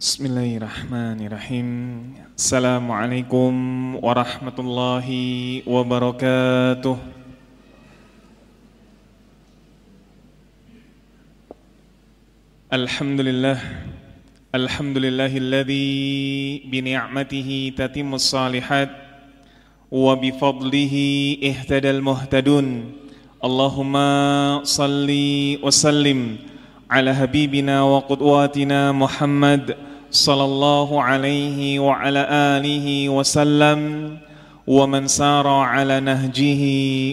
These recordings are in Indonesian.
بسم الله الرحمن الرحيم السلام عليكم ورحمة الله وبركاته الحمد لله الحمد لله الذي بنعمته تتم الصالحات وبفضله اهتدى المهتدون اللهم صل وسلم على حبيبنا وقدواتنا محمد صلى الله عليه وعلى آله وسلم ومن سار على نهجه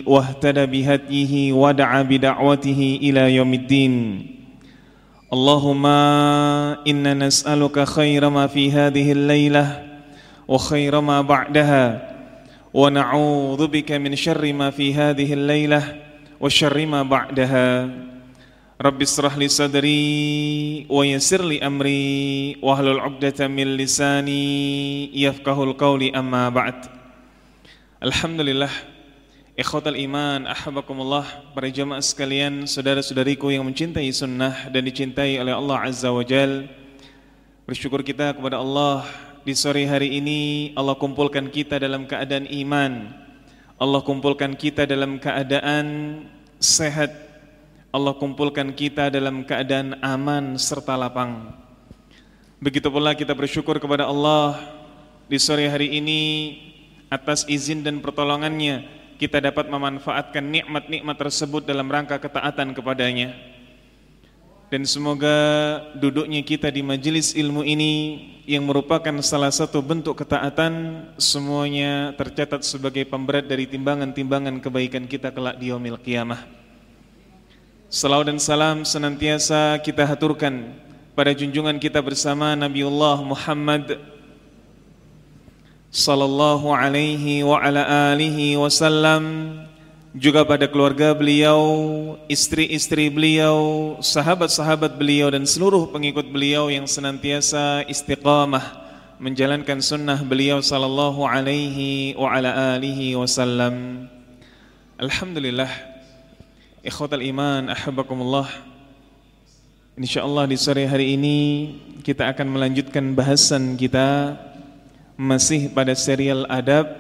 واهتدى بهديه ودعا بدعوته إلى يوم الدين. اللهم إنا نسألك خير ما في هذه الليلة وخير ما بعدها ونعوذ بك من شر ما في هذه الليلة وشر ما بعدها. Rabbi israh li sadri wa yassir li amri wa hlul 'uqdatam min lisani yafqahul qawli amma ba'd. Alhamdulillah ikhwatal iman ahabakumullah para jamaah sekalian saudara-saudariku yang mencintai sunnah dan dicintai oleh Allah Azza wa Jal bersyukur kita kepada Allah di sore hari ini Allah kumpulkan kita dalam keadaan iman Allah kumpulkan kita dalam keadaan sehat Allah kumpulkan kita dalam keadaan aman serta lapang. Begitu pula kita bersyukur kepada Allah di sore hari ini atas izin dan pertolongannya kita dapat memanfaatkan nikmat-nikmat tersebut dalam rangka ketaatan kepadanya. Dan semoga duduknya kita di majelis ilmu ini yang merupakan salah satu bentuk ketaatan semuanya tercatat sebagai pemberat dari timbangan-timbangan kebaikan kita kelak di yaumil qiyamah. Salawat dan salam senantiasa kita haturkan pada junjungan kita bersama Nabiullah Muhammad sallallahu alaihi wa ala alihi wasallam juga pada keluarga beliau, istri-istri beliau, sahabat-sahabat beliau dan seluruh pengikut beliau yang senantiasa istiqamah menjalankan sunnah beliau sallallahu alaihi wa ala alihi wasallam. Alhamdulillah Ikhwatal iman, ahabakumullah InsyaAllah di sore hari ini kita akan melanjutkan bahasan kita Masih pada serial adab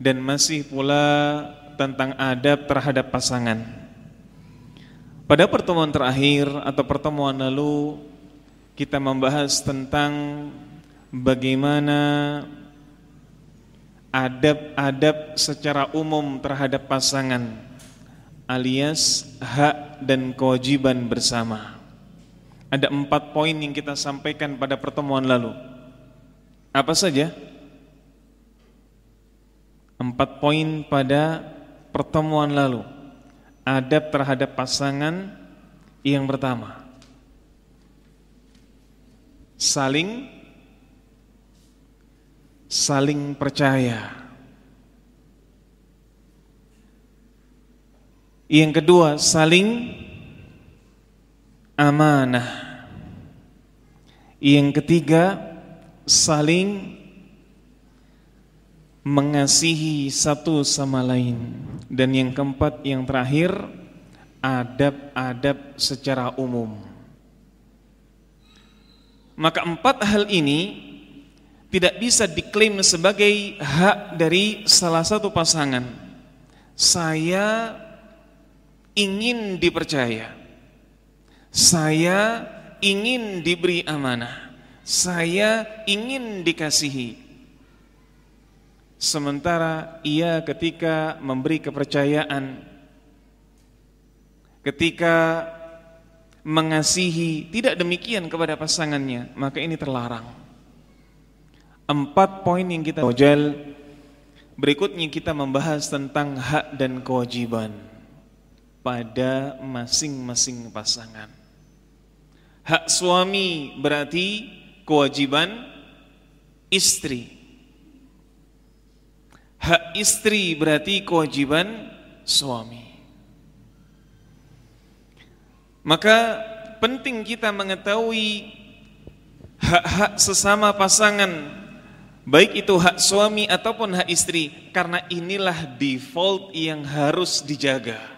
Dan masih pula tentang adab terhadap pasangan. Pada pertemuan terakhir atau pertemuan lalu Kita membahas tentang bagaimana adab-adab secara umum terhadap pasangan alias hak dan kewajiban bersama. Ada empat poin yang kita sampaikan pada pertemuan lalu. Apa saja? Empat poin pada pertemuan lalu. Adab terhadap pasangan yang pertama. Saling saling percaya. Yang kedua, saling amanah. Yang ketiga, saling mengasihi satu sama lain. Dan yang keempat, yang terakhir, adab-adab secara umum. Maka empat hal ini tidak bisa diklaim sebagai hak dari salah satu pasangan. Saya ingin dipercaya. Saya ingin diberi amanah. Saya ingin dikasihi. Sementara ia ketika memberi kepercayaan ketika mengasihi tidak demikian kepada pasangannya, maka ini terlarang. Empat poin yang kita ojel berikutnya kita membahas tentang hak dan kewajiban pada masing-masing pasangan. Hak suami berarti kewajiban istri. Hak istri berarti kewajiban suami. Maka penting kita mengetahui hak-hak sesama pasangan baik itu hak suami ataupun hak istri karena inilah default yang harus dijaga.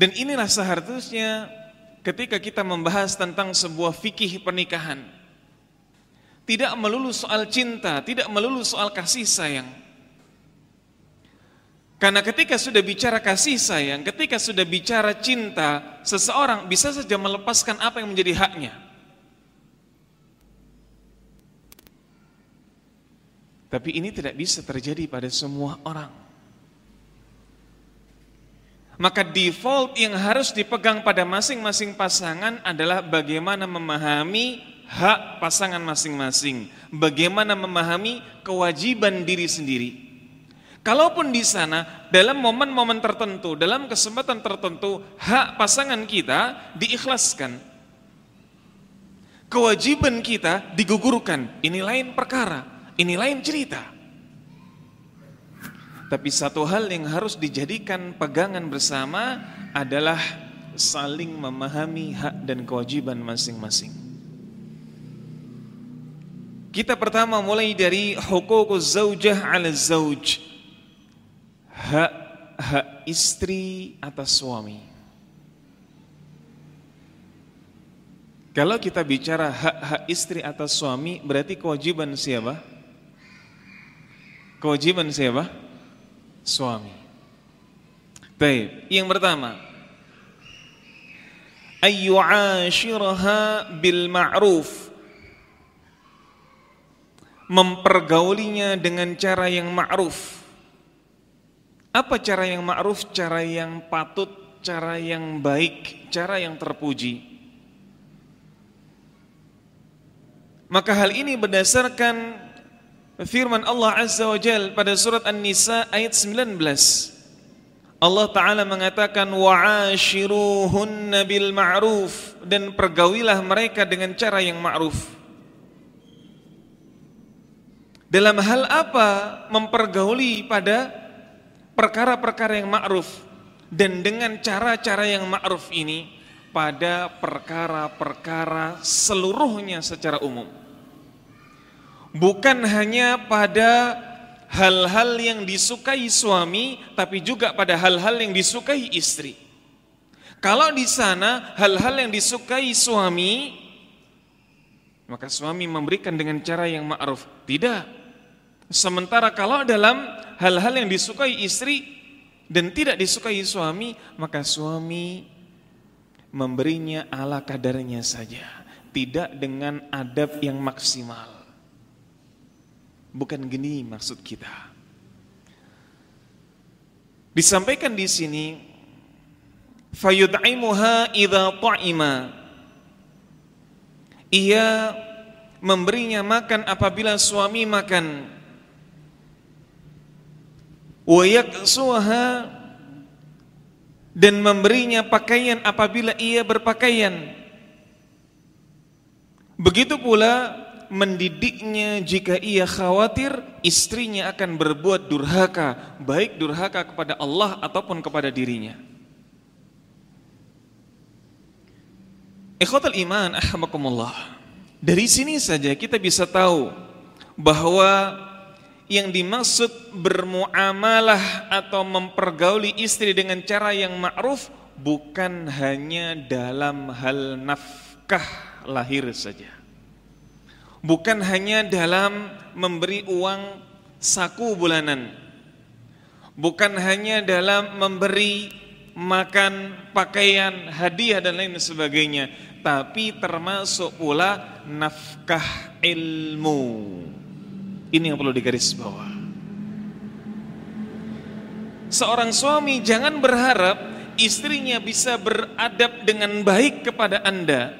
Dan inilah seharusnya ketika kita membahas tentang sebuah fikih pernikahan. Tidak melulu soal cinta, tidak melulu soal kasih sayang. Karena ketika sudah bicara kasih sayang, ketika sudah bicara cinta, seseorang bisa saja melepaskan apa yang menjadi haknya. Tapi ini tidak bisa terjadi pada semua orang. Maka default yang harus dipegang pada masing-masing pasangan adalah bagaimana memahami hak pasangan masing-masing, bagaimana memahami kewajiban diri sendiri. Kalaupun di sana dalam momen-momen tertentu, dalam kesempatan tertentu, hak pasangan kita diikhlaskan. Kewajiban kita digugurkan, ini lain perkara. Ini lain cerita. Tapi satu hal yang harus dijadikan pegangan bersama adalah saling memahami hak dan kewajiban masing-masing. Kita pertama mulai dari hukukuz zaujah ala zauj. Hak hak istri atas suami. Kalau kita bicara hak-hak istri atas suami, berarti kewajiban siapa? Kewajiban siapa? Suami. Baik, yang pertama. Ayyu'ashiraha bil ma'ruf. Mempergaulinya dengan cara yang ma'ruf. Apa cara yang ma'ruf? Cara yang patut cara yang baik cara yang terpuji. Maka hal ini berdasarkan firman Allah Azza wa Jal pada surat An-Nisa ayat 19 Allah Ta'ala mengatakan wa'ashiruhunna bil ma'ruf. Dan pergaulilah mereka dengan cara yang ma'ruf. Dalam hal apa mempergauli pada perkara-perkara yang ma'ruf? Dan dengan cara-cara yang ma'ruf ini pada perkara-perkara seluruhnya secara umum bukan hanya pada hal-hal yang disukai suami, tapi juga pada hal-hal yang disukai istri. Kalau di sana hal-hal yang disukai suami, maka suami memberikan dengan cara yang ma'ruf. Tidak. Sementara kalau dalam hal-hal yang disukai istri dan tidak disukai suami, maka suami memberinya ala kadarnya saja, tidak dengan adab yang maksimal. Bukan gini maksud kita. Disampaikan di sini fayud'imuha idza ta'ima. Ia memberinya makan apabila suami makan. Wa yaksuha dan memberinya pakaian apabila ia berpakaian. Begitu pula mendidiknya jika ia khawatir istrinya akan berbuat durhaka, baik durhaka kepada Allah ataupun kepada dirinya. Ikhwatul iman, ahmakumullah. Dari sini saja kita bisa tahu bahwa yang dimaksud bermuamalah atau mempergauli istri dengan cara yang ma'ruf bukan hanya dalam hal nafkah lahir saja bukan hanya dalam memberi uang saku bulanan, bukan hanya dalam memberi makan, pakaian, hadiah dan lain sebagainya, tapi termasuk pula nafkah ilmu. Ini yang perlu digaris bawah. Seorang suami jangan berharap istrinya bisa beradab dengan baik kepada Anda.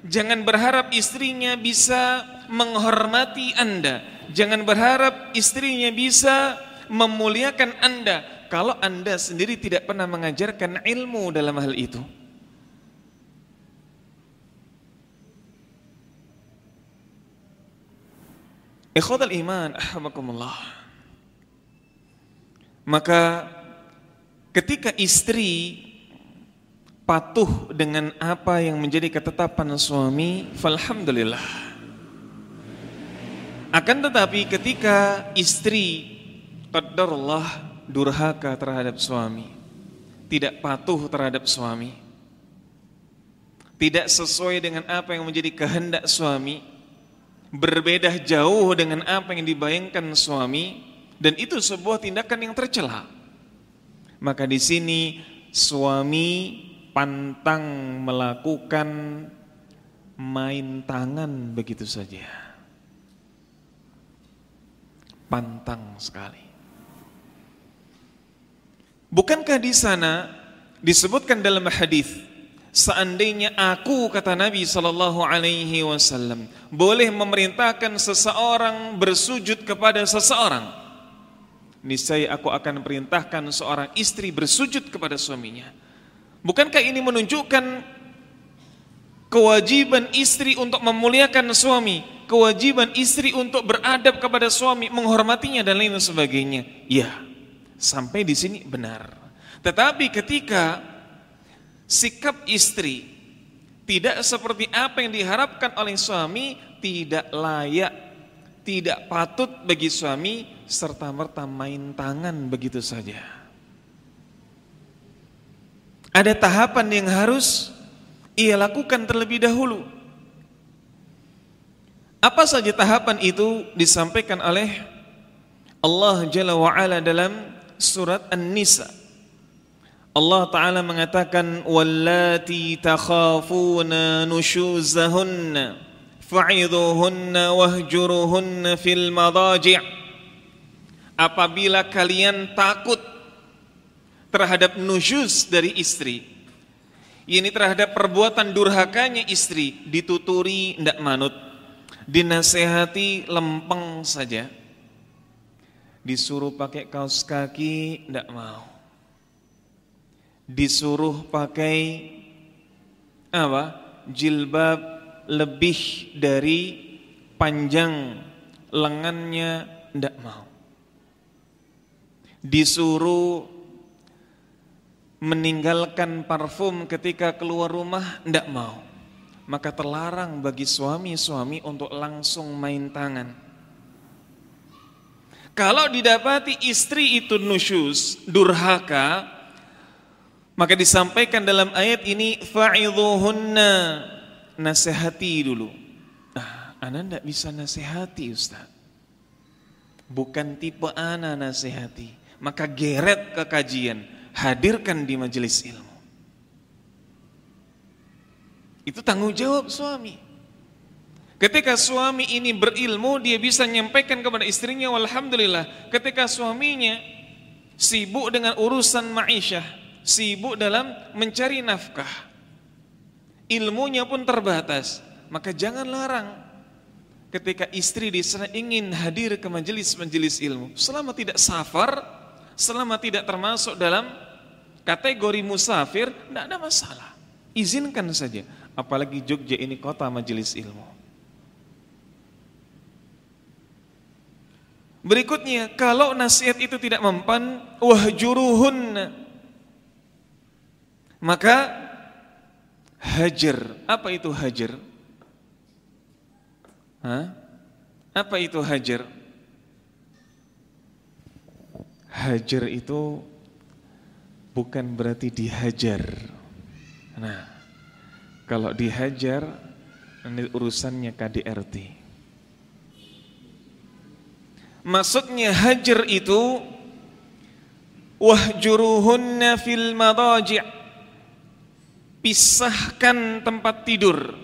Jangan berharap istrinya bisa menghormati Anda. Jangan berharap istrinya bisa memuliakan Anda kalau Anda sendiri tidak pernah mengajarkan ilmu dalam hal itu. Ikhwatal iman, ahmakumullah. Maka ketika istri patuh dengan apa yang menjadi ketetapan suami, falhamdulillah. Akan tetapi ketika istri qadarullah durhaka terhadap suami, tidak patuh terhadap suami, tidak sesuai dengan apa yang menjadi kehendak suami, berbeda jauh dengan apa yang dibayangkan suami, dan itu sebuah tindakan yang tercela. Maka di sini suami pantang melakukan main tangan begitu saja. Pantang sekali. Bukankah di sana disebutkan dalam hadis seandainya aku kata Nabi sallallahu alaihi wasallam boleh memerintahkan seseorang bersujud kepada seseorang niscaya aku akan perintahkan seorang istri bersujud kepada suaminya bukankah ini menunjukkan kewajiban istri untuk memuliakan suami kewajiban istri untuk beradab kepada suami menghormatinya dan lain sebagainya ya Sampai di sini benar. Tetapi ketika sikap istri tidak seperti apa yang diharapkan oleh suami, tidak layak, tidak patut bagi suami serta merta main tangan begitu saja. Ada tahapan yang harus ia lakukan terlebih dahulu. Apa saja tahapan itu disampaikan oleh Allah Jalla wa'ala dalam surat An-Nisa. Allah Ta'ala mengatakan wallati takhafuna nushuzahunna fa'idhuhunna wahjuruhunna fil madaji' apabila kalian takut terhadap nusyuz dari istri ini terhadap perbuatan durhakanya istri dituturi tidak manut dinasehati lempeng saja Disuruh pakai kaos kaki, tidak mau. Disuruh pakai apa? Jilbab lebih dari panjang lengannya, tidak mau. Disuruh meninggalkan parfum ketika keluar rumah, tidak mau. Maka terlarang bagi suami-suami untuk langsung main tangan kalau didapati istri itu nusyus, durhaka, maka disampaikan dalam ayat ini fa'idhuhunna nasihati dulu. Ah, ana tidak bisa nasihati Ustaz. Bukan tipe ana nasihati. Maka geret ke kajian, hadirkan di majelis ilmu. Itu tanggung jawab suami. Ketika suami ini berilmu, dia bisa menyampaikan kepada istrinya, Alhamdulillah. Ketika suaminya sibuk dengan urusan ma'isyah, sibuk dalam mencari nafkah, ilmunya pun terbatas, maka jangan larang ketika istri di sana ingin hadir ke majelis-majelis ilmu. Selama tidak safar, selama tidak termasuk dalam kategori musafir, tidak ada masalah. Izinkan saja, apalagi Jogja ini kota majelis ilmu. Berikutnya, kalau nasihat itu tidak mempan, wahjuruhun. Maka hajar. Apa itu hajar? Hah? Apa itu hajar? Hajar itu bukan berarti dihajar. Nah, kalau dihajar, ini urusannya KDRT. Maksudnya hajar itu wahjuruhunna fil madaji' pisahkan tempat tidur.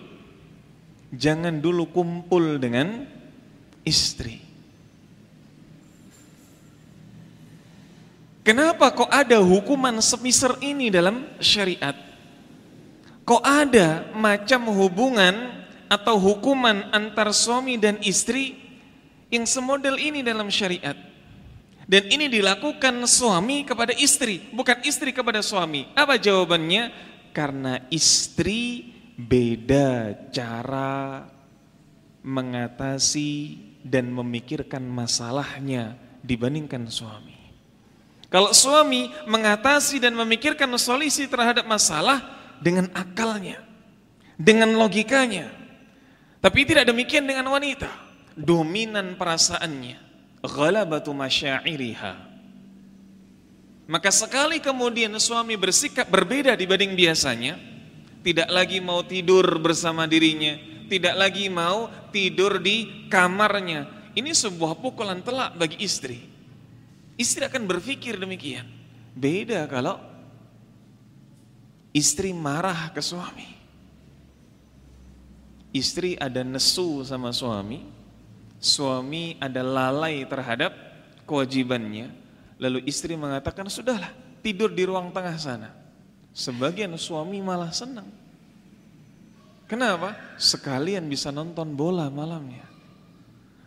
Jangan dulu kumpul dengan istri. Kenapa kok ada hukuman semisal ini dalam syariat? Kok ada macam hubungan atau hukuman antar suami dan istri yang semodel ini dalam syariat. Dan ini dilakukan suami kepada istri, bukan istri kepada suami. Apa jawabannya? Karena istri beda cara mengatasi dan memikirkan masalahnya dibandingkan suami. Kalau suami mengatasi dan memikirkan solusi terhadap masalah dengan akalnya, dengan logikanya. Tapi tidak demikian dengan wanita dominan perasaannya ghalabatu masyairiha maka sekali kemudian suami bersikap berbeda dibanding biasanya tidak lagi mau tidur bersama dirinya, tidak lagi mau tidur di kamarnya. Ini sebuah pukulan telak bagi istri. Istri akan berpikir demikian. Beda kalau istri marah ke suami. Istri ada nesu sama suami, suami ada lalai terhadap kewajibannya, lalu istri mengatakan, sudahlah tidur di ruang tengah sana. Sebagian suami malah senang. Kenapa? Sekalian bisa nonton bola malamnya.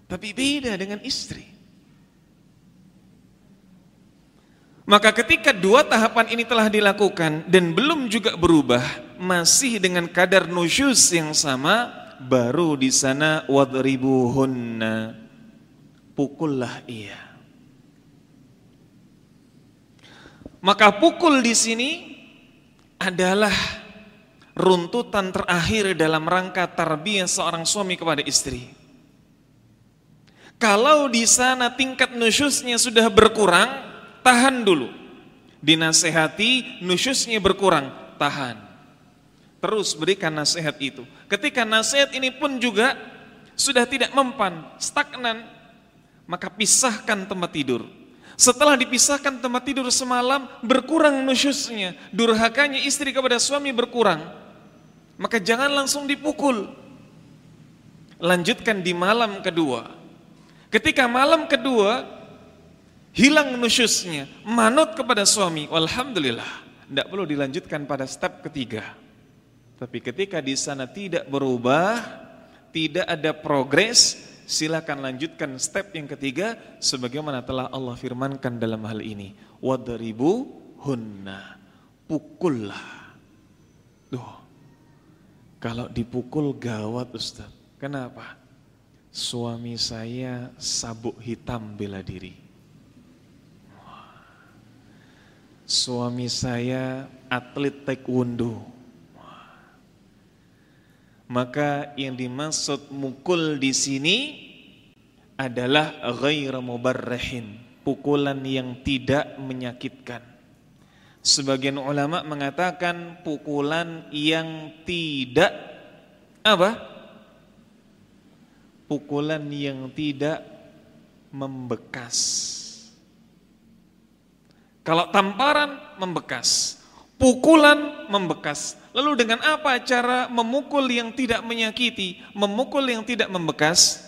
Tapi beda dengan istri. Maka ketika dua tahapan ini telah dilakukan dan belum juga berubah, masih dengan kadar nusyus yang sama, baru di sana wadribuhunna. Pukullah ia. Maka pukul di sini adalah runtutan terakhir dalam rangka tarbiyah seorang suami kepada istri. Kalau di sana tingkat nusyusnya sudah berkurang, tahan dulu. Dinasehati, nusyusnya berkurang, tahan. Terus berikan nasihat itu. Ketika nasihat ini pun juga sudah tidak mempan, stagnan, maka pisahkan tempat tidur setelah dipisahkan tempat tidur semalam, berkurang nusyusnya, durhakanya istri kepada suami berkurang. Maka jangan langsung dipukul. Lanjutkan di malam kedua. Ketika malam kedua, hilang nusyusnya, manut kepada suami, Alhamdulillah, tidak perlu dilanjutkan pada step ketiga. Tapi ketika di sana tidak berubah, tidak ada progres, silakan lanjutkan step yang ketiga sebagaimana telah Allah firmankan dalam hal ini. Wadribu hunna pukullah. Duh, kalau dipukul gawat Ustaz. Kenapa? Suami saya sabuk hitam bela diri suami saya atlet taekwondo maka yang dimaksud mukul di sini adalah ghair mubarrahin, pukulan yang tidak menyakitkan. Sebagian ulama mengatakan pukulan yang tidak apa? Pukulan yang tidak membekas. Kalau tamparan membekas, pukulan membekas. Lalu dengan apa cara memukul yang tidak menyakiti, memukul yang tidak membekas?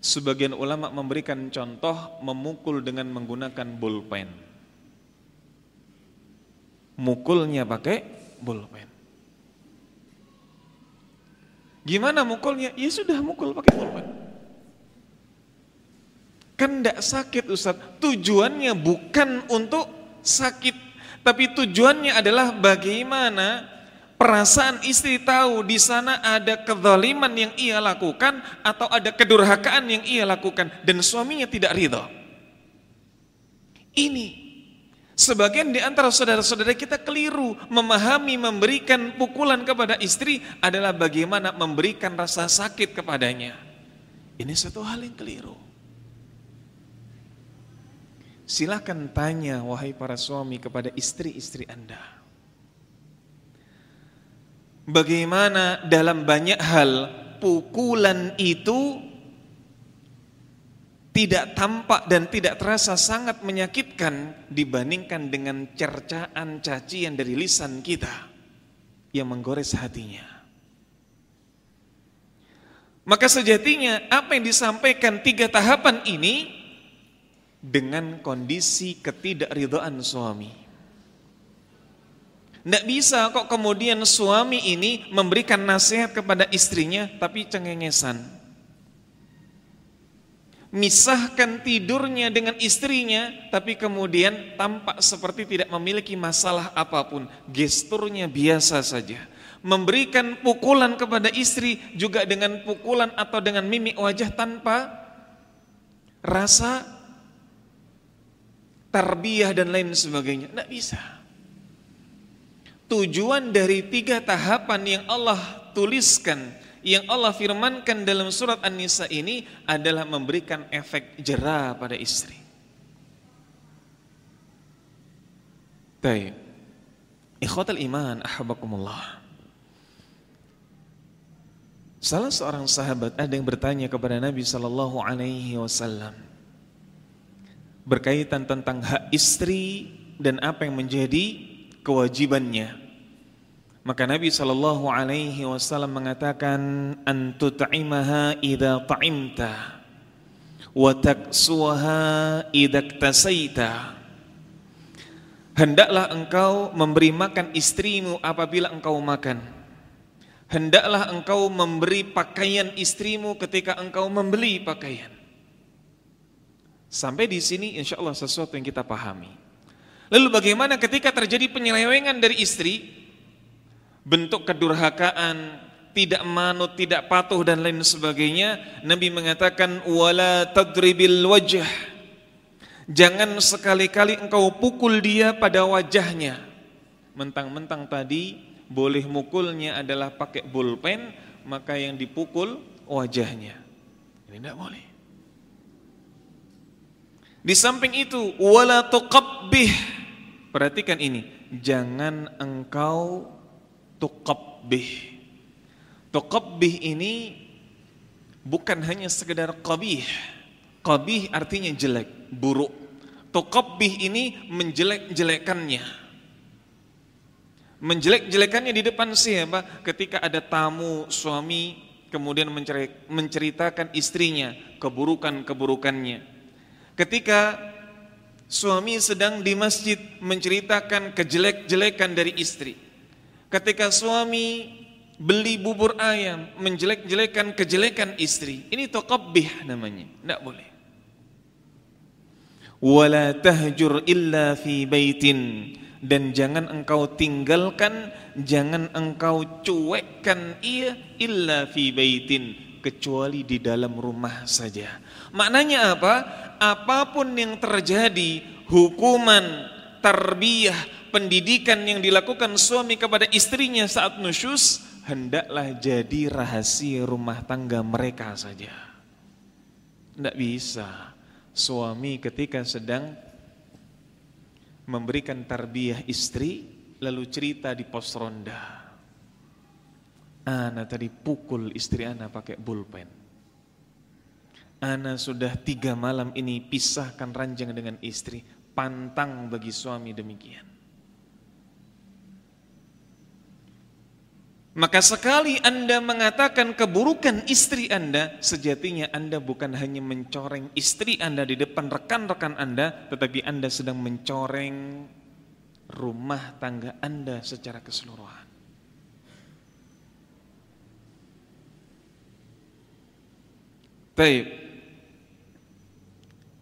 Sebagian ulama memberikan contoh memukul dengan menggunakan pulpen. Mukulnya pakai pulpen. Gimana mukulnya? Ya sudah mukul pakai pulpen. Kan tidak sakit Ustaz. Tujuannya bukan untuk sakit. Tapi tujuannya adalah bagaimana perasaan istri tahu di sana ada kezaliman yang ia lakukan atau ada kedurhakaan yang ia lakukan dan suaminya tidak ridho. Ini sebagian di antara saudara-saudara kita keliru memahami memberikan pukulan kepada istri adalah bagaimana memberikan rasa sakit kepadanya. Ini satu hal yang keliru. Silahkan tanya wahai para suami kepada istri-istri anda bagaimana dalam banyak hal pukulan itu tidak tampak dan tidak terasa sangat menyakitkan dibandingkan dengan cercaan cacian dari lisan kita yang menggores hatinya. Maka sejatinya apa yang disampaikan tiga tahapan ini dengan kondisi ketidakridhaan suami. Tidak bisa kok kemudian suami ini memberikan nasihat kepada istrinya tapi cengengesan. Misahkan tidurnya dengan istrinya tapi kemudian tampak seperti tidak memiliki masalah apa pun. Gesturnya biasa saja. Memberikan pukulan kepada istri juga dengan pukulan atau dengan mimik wajah tanpa rasa tarbiyah dan lain sebagainya. Tidak bisa tujuan dari tiga tahapan yang Allah tuliskan, yang Allah firmankan dalam surat An-Nisa ini adalah memberikan efek jerah pada istri. Baik. Ikhwatal iman, ahabakumullah. Salah seorang sahabat ada yang bertanya kepada Nabi sallallahu alaihi wasallam berkaitan tentang hak istri dan apa yang menjadi kewajibannya. Maka Nabi sallallahu alaihi wasallam mengatakan antu ta'imaha idza ta'imta wa taksuha idza iktasaita. Hendaklah engkau memberi makan istrimu apabila engkau makan hendaklah engkau memberi pakaian istrimu ketika engkau membeli pakaian. Sampai di sini insya Allah sesuatu yang kita pahami. Lalu bagaimana ketika terjadi penyelewengan dari istri, bentuk kedurhakaan, tidak manut, tidak patuh dan lain sebagainya, Nabi mengatakan wala tadribil wajah. Jangan sekali-kali engkau pukul dia pada wajahnya. Mentang-mentang tadi boleh mukulnya adalah pakai pulpen, maka yang dipukul wajahnya. Ini tidak boleh. Di samping itu, wala tuqabbih. Perhatikan ini, jangan engkau tuqabbih. Tuqabbih ini bukan hanya sekedar qabih. Qabih artinya jelek, buruk. Tuqabbih ini menjelek-jelekannya menjelek-jelekannya di depan siapa? Ketika ada tamu suami kemudian menceritakan istrinya keburukan-keburukannya. Ketika suami sedang di masjid menceritakan kejelek-jelekan dari istri. Ketika suami beli bubur ayam menjelek-jelekan kejelekan istri. Ini toqabbih namanya, tidak boleh. Wala tahjur illa fi baitin dan jangan engkau tinggalkan, jangan engkau cuekkan ia illa fi baitin kecuali di dalam rumah saja. Maknanya apa? Apa pun yang terjadi, hukuman, tarbiyah, pendidikan yang dilakukan suami kepada istrinya saat nusyus, hendaklah jadi rahasia rumah tangga mereka saja. Tidak bisa. Suami ketika sedang memberikan tarbiyah istri lalu cerita di pos ronda. Ana tadi pukul istri Ana pakai bulpen. Ana sudah tiga malam ini pisahkan ranjang dengan istri. Pantang bagi suami demikian. Maka sekali Anda mengatakan keburukan istri Anda, sejatinya Anda bukan hanya mencoreng istri Anda di depan rekan-rekan Anda, tetapi Anda sedang mencoreng rumah tangga Anda secara keseluruhan. Baik.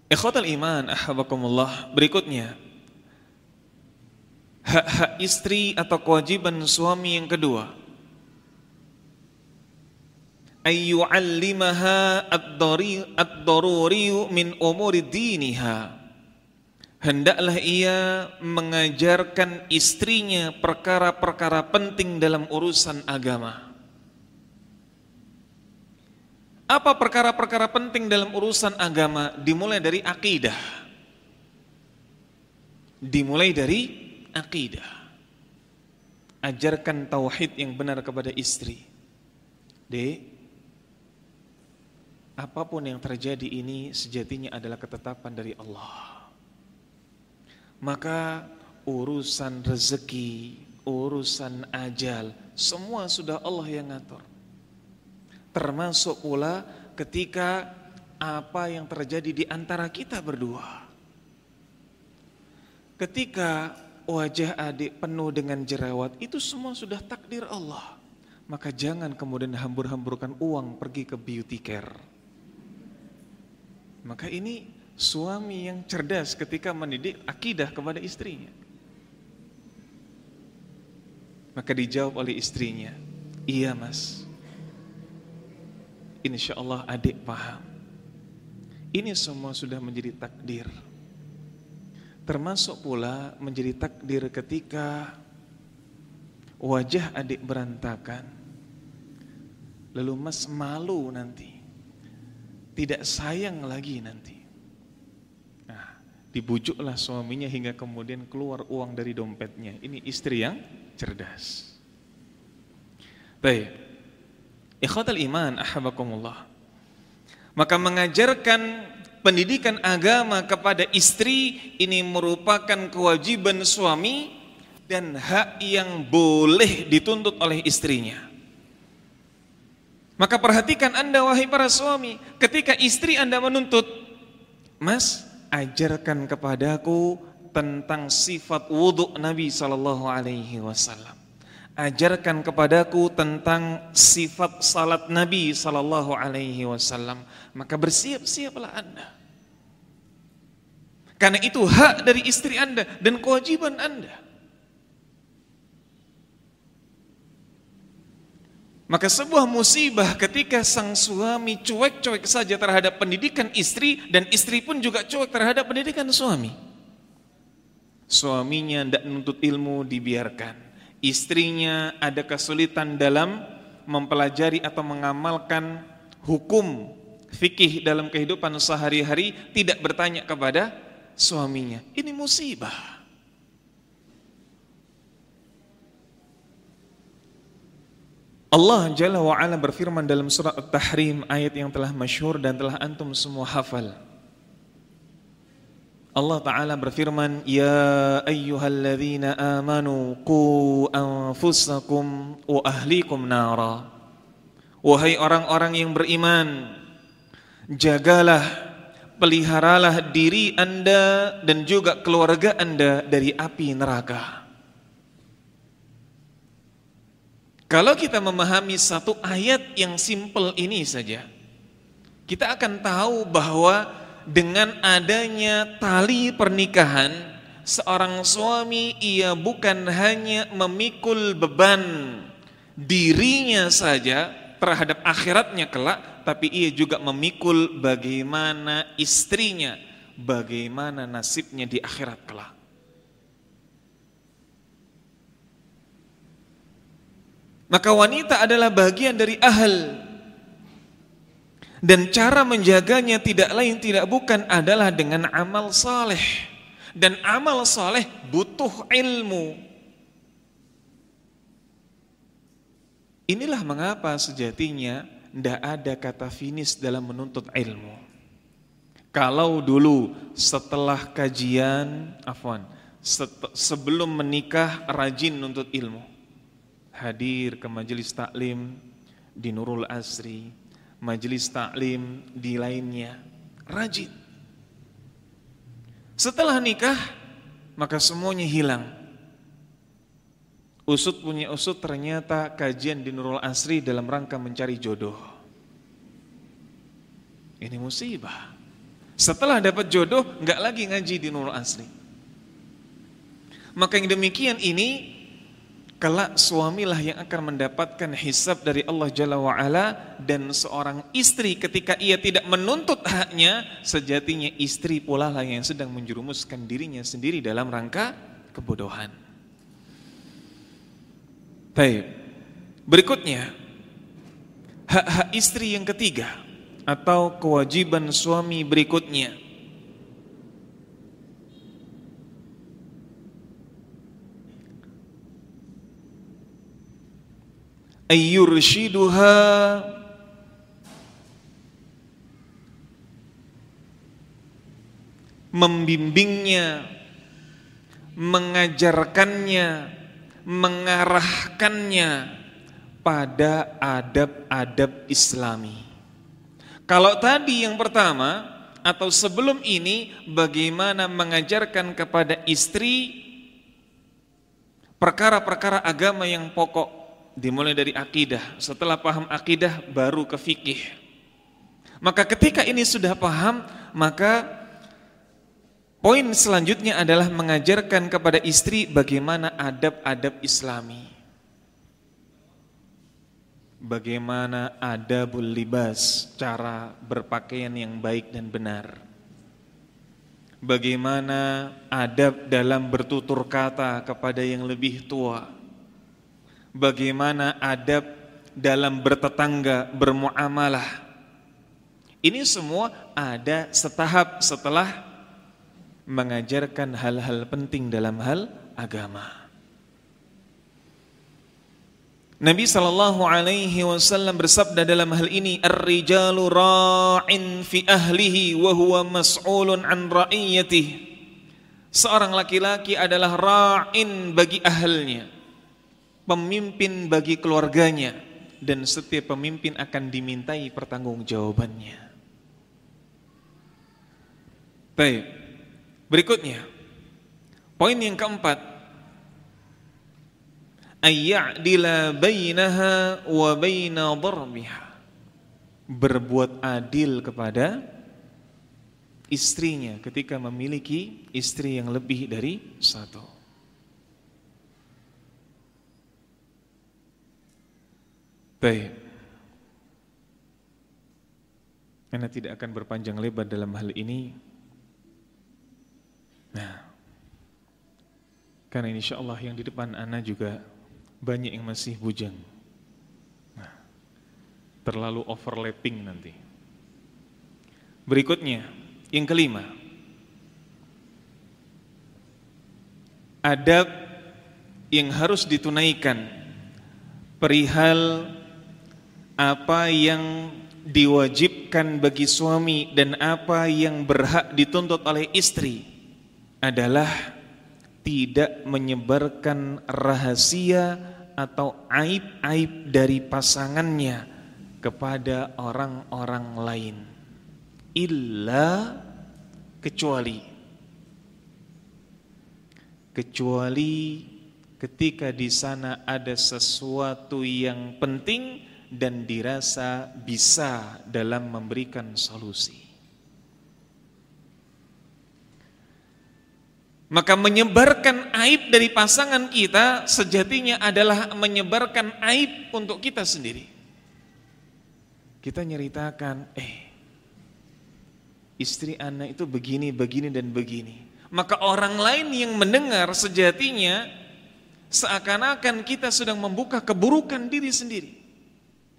Ikhwatal iman, ahabakumullah. Berikutnya, hak-hak istri atau kewajiban suami yang kedua ayyu'allimaha ad-daruri min umuri diniha hendaklah ia mengajarkan istrinya perkara-perkara penting dalam urusan agama apa perkara-perkara penting dalam urusan agama dimulai dari akidah dimulai dari akidah ajarkan tauhid yang benar kepada istri D apa pun yang terjadi ini sejatinya adalah ketetapan dari Allah. Maka urusan rezeki, urusan ajal, semua sudah Allah yang ngatur. Termasuk pula ketika apa yang terjadi di antara kita berdua. Ketika wajah adik penuh dengan jerawat, itu semua sudah takdir Allah. Maka jangan kemudian hambur-hamburkan uang pergi ke beauty care maka ini suami yang cerdas ketika mendidik akidah kepada istrinya. Maka dijawab oleh istrinya, iya mas. Insya Allah adik paham. Ini semua sudah menjadi takdir. Termasuk pula menjadi takdir ketika wajah adik berantakan. Lalu mas malu nanti tidak sayang lagi nanti. Nah, dibujuklah suaminya hingga kemudian keluar uang dari dompetnya. Ini istri yang cerdas. Baik. Ikhwatal iman ahabakumullah. Maka mengajarkan pendidikan agama kepada istri ini merupakan kewajiban suami dan hak yang boleh dituntut oleh istrinya. Maka perhatikan Anda wahai para suami, ketika istri Anda menuntut, "Mas, ajarkan kepadaku tentang sifat wudhu Nabi sallallahu alaihi wasallam." Ajarkan kepadaku tentang sifat salat Nabi sallallahu alaihi wasallam maka bersiap-siaplah Anda. Karena itu hak dari istri Anda dan kewajiban Anda. Maka sebuah musibah ketika sang suami cuek-cuek saja terhadap pendidikan istri dan istri pun juga cuek terhadap pendidikan suami. Suaminya tidak menuntut ilmu dibiarkan istrinya ada kesulitan dalam mempelajari atau mengamalkan hukum fikih dalam kehidupan sehari-hari tidak bertanya kepada suaminya. Ini musibah. Allah Jalla wa'ala berfirman dalam surat At-Tahrim ayat yang telah masyhur dan telah antum semua hafal. Allah Ta'ala berfirman Ya ayyuhalladzina amanu Ku anfusakum Wa ahlikum nara. Wahai orang-orang yang beriman Jagalah Peliharalah diri anda Dan juga keluarga anda Dari api neraka. Kalau kita memahami satu ayat yang simple ini saja Kita akan tahu bahwa dengan adanya tali pernikahan seorang suami ia bukan hanya memikul beban dirinya saja terhadap akhiratnya kelak tapi ia juga memikul bagaimana istrinya bagaimana nasibnya di akhirat kelak. Maka wanita adalah bagian dari ahal dan cara menjaganya tidak lain tidak bukan adalah dengan amal saleh. Dan amal saleh butuh ilmu. Inilah mengapa sejatinya tidak ada kata finish dalam menuntut ilmu. Kalau dulu setelah kajian, afwan, sebelum menikah rajin nuntut ilmu. Hadir ke majelis taklim di Nurul Asri, majelis taklim di lainnya. Rajin. Setelah nikah maka semuanya hilang. Usut punya usut ternyata kajian di Nurul Asri dalam rangka mencari jodoh. Ini musibah. Setelah dapat jodoh nggak lagi ngaji di Nurul Asri. Maka yang demikian ini kelak suamilah yang akan mendapatkan hisab dari Allah Jalla wa'ala dan seorang istri ketika ia tidak menuntut haknya sejatinya istri pula lah yang sedang menjerumuskan dirinya sendiri dalam rangka kebodohan. Baik berikutnya hak-hak istri yang ketiga atau kewajiban suami berikutnya ayyurshiduha membimbingnya mengajarkannya mengarahkannya pada adab-adab islami. Kalau tadi yang pertama atau sebelum ini bagaimana mengajarkan kepada istri perkara-perkara agama yang pokok dimulai dari akidah. Setelah paham akidah baru ke fikih. Maka ketika ini sudah paham, maka poin selanjutnya adalah mengajarkan kepada istri bagaimana adab-adab Islami. Bagaimana adabul libas, cara berpakaian yang baik dan benar. Bagaimana adab dalam bertutur kata kepada yang lebih tua bagaimana adab dalam bertetangga, bermuamalah. Ini semua ada setahap setelah mengajarkan hal-hal penting dalam hal agama. Nabi sallallahu alaihi wasallam bersabda dalam hal ini ar-rijalu ra'in fi ahlihi wa huwa mas'ulun an ra'iyatihi Seorang laki-laki adalah ra'in bagi ahalnya pemimpin bagi keluarganya dan setiap pemimpin akan dimintai pertanggungjawabannya. Baik berikutnya. Poin yang keempat. Ayyadila bainaha wa baina darbiha. Berbuat adil kepada istrinya ketika memiliki istri yang lebih dari satu baik karena tidak akan berpanjang lebar dalam hal ini nah karena insya Allah yang di depan Ana juga banyak yang masih bujang. Nah, terlalu overlapping nanti. Berikutnya, yang kelima. Adab yang harus ditunaikan perihal apa yang diwajibkan bagi suami dan apa yang berhak dituntut oleh istri adalah tidak menyebarkan rahasia atau aib-aib dari pasangannya kepada orang-orang lain. Illa kecuali kecuali ketika di sana ada sesuatu yang penting dan dirasa bisa dalam memberikan solusi Maka menyebarkan aib dari pasangan kita sejatinya adalah menyebarkan aib untuk kita sendiri. Kita nyeritakan, eh istri anak itu begini, begini dan begini. Maka orang lain yang mendengar sejatinya seakan-akan kita sedang membuka keburukan diri sendiri.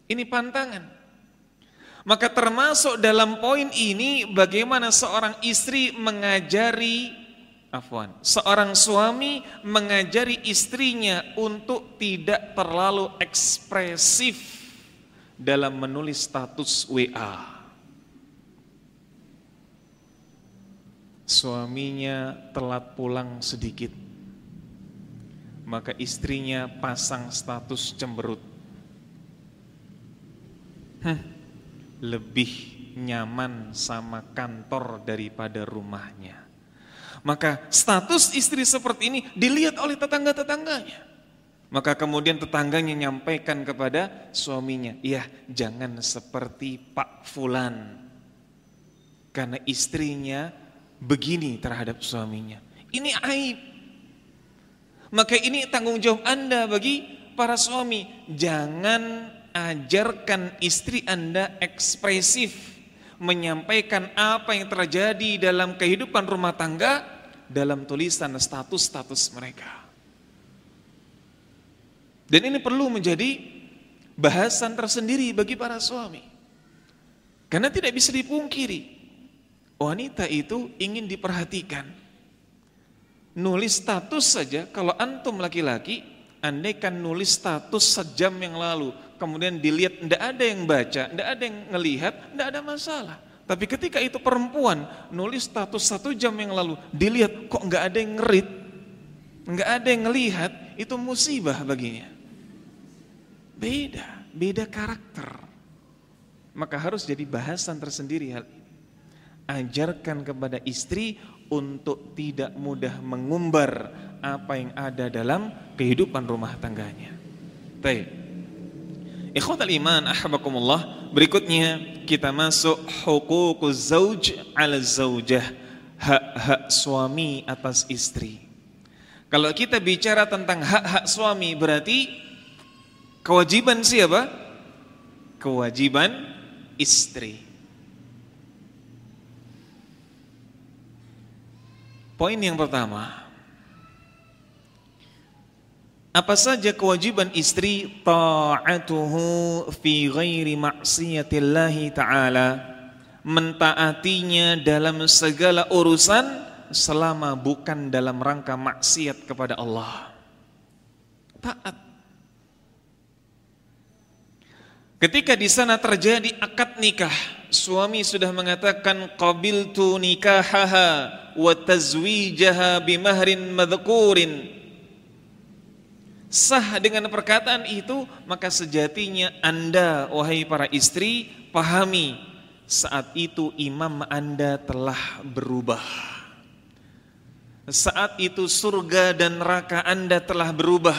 Ini pantangan. Maka termasuk dalam poin ini bagaimana seorang istri mengajari Afwan. Seorang suami mengajari istrinya untuk tidak terlalu ekspresif dalam menulis status WA. Suaminya telat pulang sedikit, maka istrinya pasang status cemberut. Hah, lebih nyaman sama kantor daripada rumahnya maka status istri seperti ini dilihat oleh tetangga-tetangganya. Maka kemudian tetangganya nyampaikan kepada suaminya, "Ya, jangan seperti Pak Fulan." Karena istrinya begini terhadap suaminya. Ini aib. Maka ini tanggung jawab Anda bagi para suami. Jangan ajarkan istri Anda ekspresif menyampaikan apa yang terjadi dalam kehidupan rumah tangga dalam tulisan status-status mereka. Dan ini perlu menjadi bahasan tersendiri bagi para suami. Karena tidak bisa dipungkiri, wanita itu ingin diperhatikan. Nulis status saja, kalau antum laki-laki, andai kan nulis status sejam yang lalu, kemudian dilihat tidak ada yang baca, tidak ada yang ngelihat, tidak ada masalah. Tapi ketika itu perempuan nulis status satu jam yang lalu, dilihat kok nggak ada yang ngerit, nggak ada yang ngelihat, itu musibah baginya. Beda, beda karakter. Maka harus jadi bahasan tersendiri hal ini. Ajarkan kepada istri untuk tidak mudah mengumbar apa yang ada dalam kehidupan rumah tangganya. Baik. Ikhwatal iman ahbakumullah. Berikutnya kita masuk hukukuz zauj ala zaujah. Hak-hak suami atas istri. Kalau kita bicara tentang hak-hak suami berarti kewajiban siapa? Kewajiban istri. Poin yang pertama, apa saja kewajiban istri? Ta'atuhu fi ghairi ma'siyatillahi ta'ala. Mentaatinya dalam segala urusan selama bukan dalam rangka maksiat kepada Allah. Taat. Ketika di sana terjadi akad nikah, suami sudah mengatakan qabiltu nikahaha wa tazwijaha bimahrin madhkurin. Sah dengan perkataan itu, maka sejatinya Anda wahai para istri pahami saat itu imam Anda telah berubah. Saat itu surga dan neraka Anda telah berubah.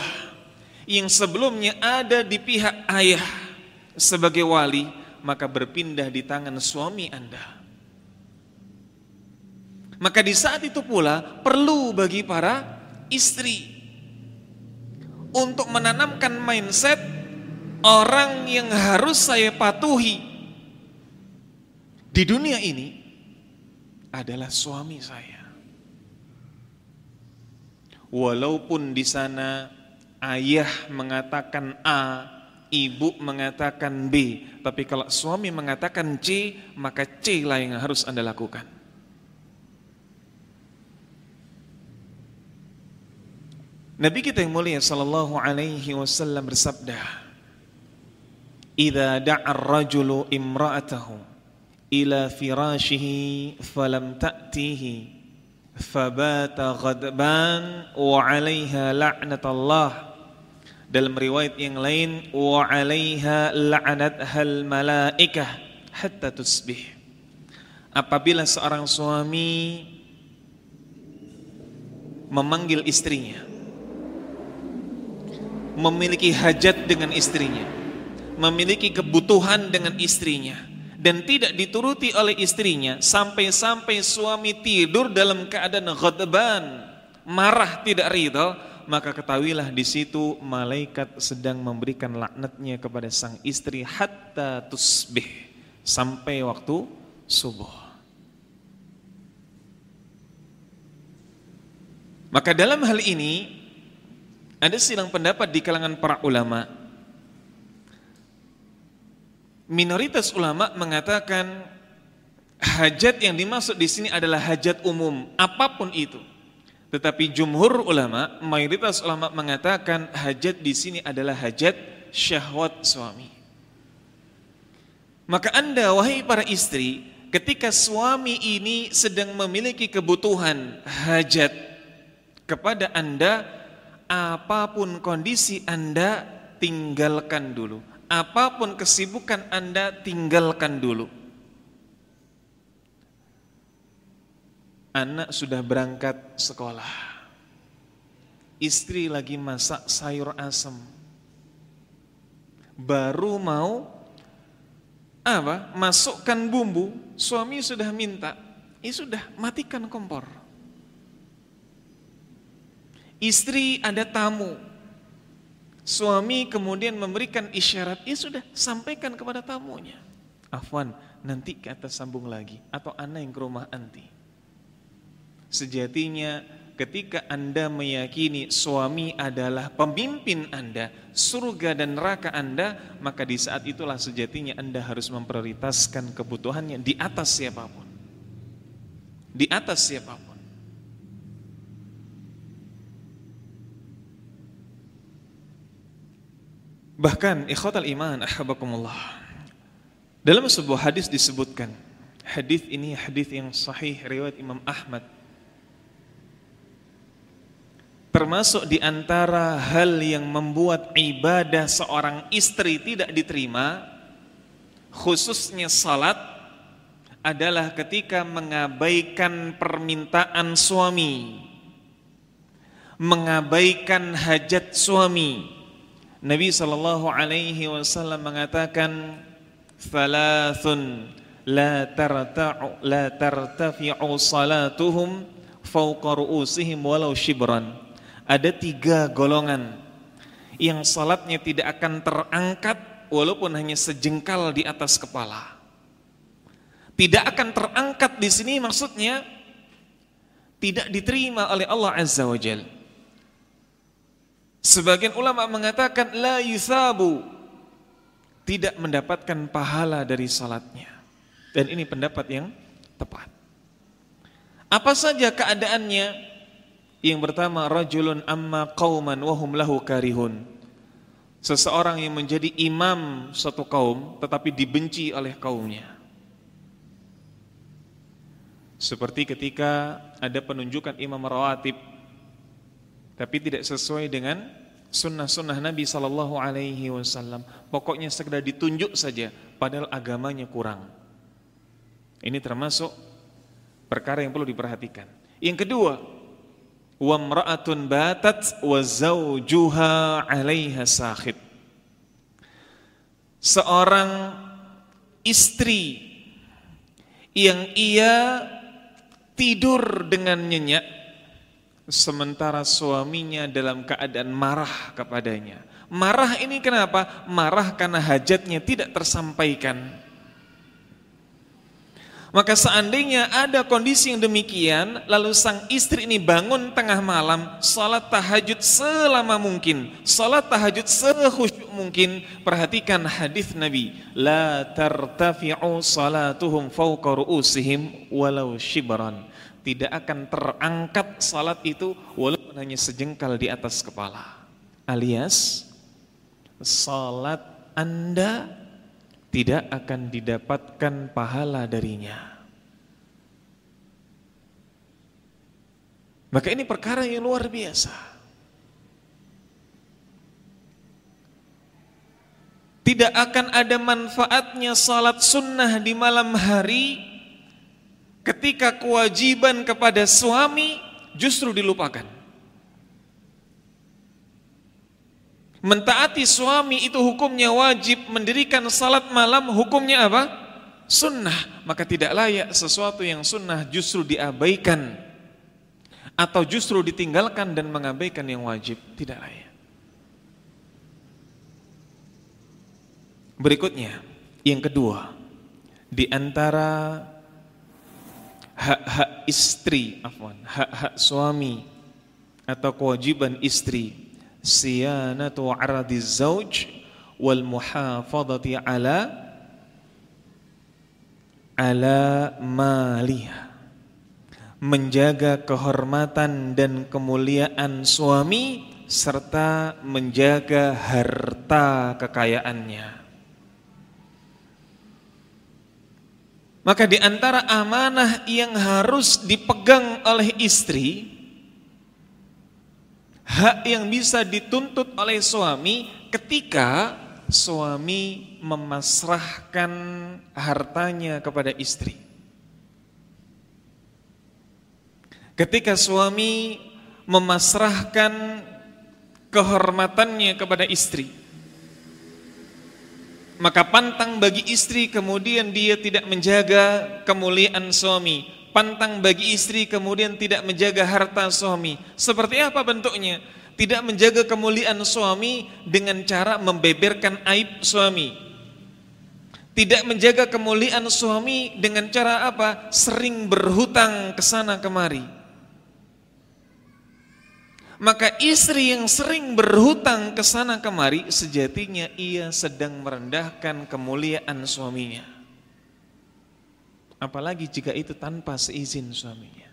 Yang sebelumnya ada di pihak ayah sebagai wali maka berpindah di tangan suami Anda. Maka di saat itu pula perlu bagi para istri untuk menanamkan mindset orang yang harus saya patuhi di dunia ini adalah suami saya. Walaupun di sana ayah mengatakan A, ibu mengatakan B, tapi kalau suami mengatakan C, maka C lah yang harus Anda lakukan. Nabi kita yang mulia sallallahu alaihi wasallam bersabda, "Idza da'a ar-rajulu imra'atahu ila firashihi falam ta'tihi fabata ghadban wa 'alaiha la'natullah." Dalam riwayat yang lain wa 'alaiha hal malaikah hatta tusbih. Apabila seorang suami memanggil istrinya memiliki hajat dengan istrinya memiliki kebutuhan dengan istrinya dan tidak dituruti oleh istrinya sampai-sampai suami tidur dalam keadaan ghadban marah tidak ridha maka ketahuilah di situ malaikat sedang memberikan laknatnya kepada sang istri hatta tusbih sampai waktu subuh. Maka dalam hal ini ada silang pendapat di kalangan para ulama. Minoritas ulama mengatakan hajat yang dimaksud di sini adalah hajat umum, apa pun itu. Tetapi jumhur ulama, mayoritas ulama mengatakan hajat di sini adalah hajat syahwat suami. Maka Anda wahai para istri, ketika suami ini sedang memiliki kebutuhan hajat kepada Anda, apa pun kondisi Anda tinggalkan dulu. Apa pun kesibukan Anda tinggalkan dulu Anak sudah berangkat sekolah. Istri lagi masak sayur asem. Baru mau apa? Masukkan bumbu, suami sudah minta. Ya sudah, matikan kompor. Istri ada tamu. Suami kemudian memberikan isyarat, ya sudah, sampaikan kepada tamunya. Afwan, nanti kita sambung lagi atau anak yang ke rumah anti. Sejatinya ketika Anda meyakini suami adalah pemimpin Anda, surga dan neraka Anda, maka di saat itulah sejatinya Anda harus memprioritaskan kebutuhannya di atas siapa pun. Di atas siapa pun. Bahkan ikhwatal iman ahabakumullah. Dalam sebuah hadis disebutkan, hadis ini hadis yang sahih riwayat Imam Ahmad Termasuk di antara hal yang membuat ibadah seorang istri tidak diterima, khususnya salat, adalah ketika mengabaikan permintaan suami, mengabaikan hajat suami. Nabi Shallallahu Alaihi Wasallam mengatakan, "Thalathun la tarta'u la tartafi'u salatuhum fawqa ru'usihim walau shibran." ada tiga golongan yang salatnya tidak akan terangkat walaupun hanya sejengkal di atas kepala. Tidak akan terangkat di sini maksudnya tidak diterima oleh Allah Azza wa Jal. Sebagian ulama mengatakan la yusabu tidak mendapatkan pahala dari salatnya. Dan ini pendapat yang tepat. Apa saja keadaannya yang pertama rajulun amma qauman wahum lahu karihun. seseorang yang menjadi imam satu kaum tetapi dibenci oleh kaumnya. Seperti ketika ada penunjukan imam rawatib tapi tidak sesuai dengan sunnah-sunnah Nabi Sallallahu Alaihi Wasallam. Pokoknya sekedar ditunjuk saja, padahal agamanya kurang. Ini termasuk perkara yang perlu diperhatikan. Yang kedua, wa mra'atun batat wa zawjuha 'alaiha. Seorang istri yang ia tidur dengan nyenyak sementara suaminya dalam keadaan marah kepadanya. Marah ini kenapa? Marah karena hajatnya tidak tersampaikan. Maka seandainya ada kondisi yang demikian, lalu sang istri ini bangun tengah malam, salat tahajud selama mungkin, salat tahajud sekhusyuk mungkin, perhatikan hadis Nabi, la tartafi'u salatuhum fawqa ru'usihim walau shibran. Tidak akan terangkat salat itu walaupun hanya sejengkal di atas kepala. Alias salat Anda tidak akan didapatkan pahala darinya. Maka ini perkara yang luar biasa. Tidak akan ada manfaatnya salat sunnah di malam hari ketika kewajiban kepada suami justru dilupakan. Mentaati suami itu hukumnya wajib, mendirikan salat malam hukumnya apa? Sunnah. Maka tidak layak sesuatu yang sunnah justru diabaikan atau justru ditinggalkan dan mengabaikan yang wajib. Tidak layak. Berikutnya, yang kedua, di antara hak-hak istri, afwan, hak-hak suami atau kewajiban istri. Siyanatu aradi zauj wal muhafadati ala ala maliha. Menjaga kehormatan dan kemuliaan suami serta menjaga harta kekayaannya Maka di antara amanah yang harus dipegang oleh istri hak yang bisa dituntut oleh suami ketika suami memasrahkan hartanya kepada istri. Ketika suami memasrahkan kehormatannya kepada istri, maka pantang bagi istri kemudian dia tidak menjaga kemuliaan suami, pantang bagi istri kemudian tidak menjaga harta suami. Seperti apa bentuknya? Tidak menjaga kemuliaan suami dengan cara membeberkan aib suami. Tidak menjaga kemuliaan suami dengan cara apa? Sering berhutang ke sana kemari. Maka istri yang sering berhutang ke sana kemari sejatinya ia sedang merendahkan kemuliaan suaminya. Apalagi jika itu tanpa seizin suaminya.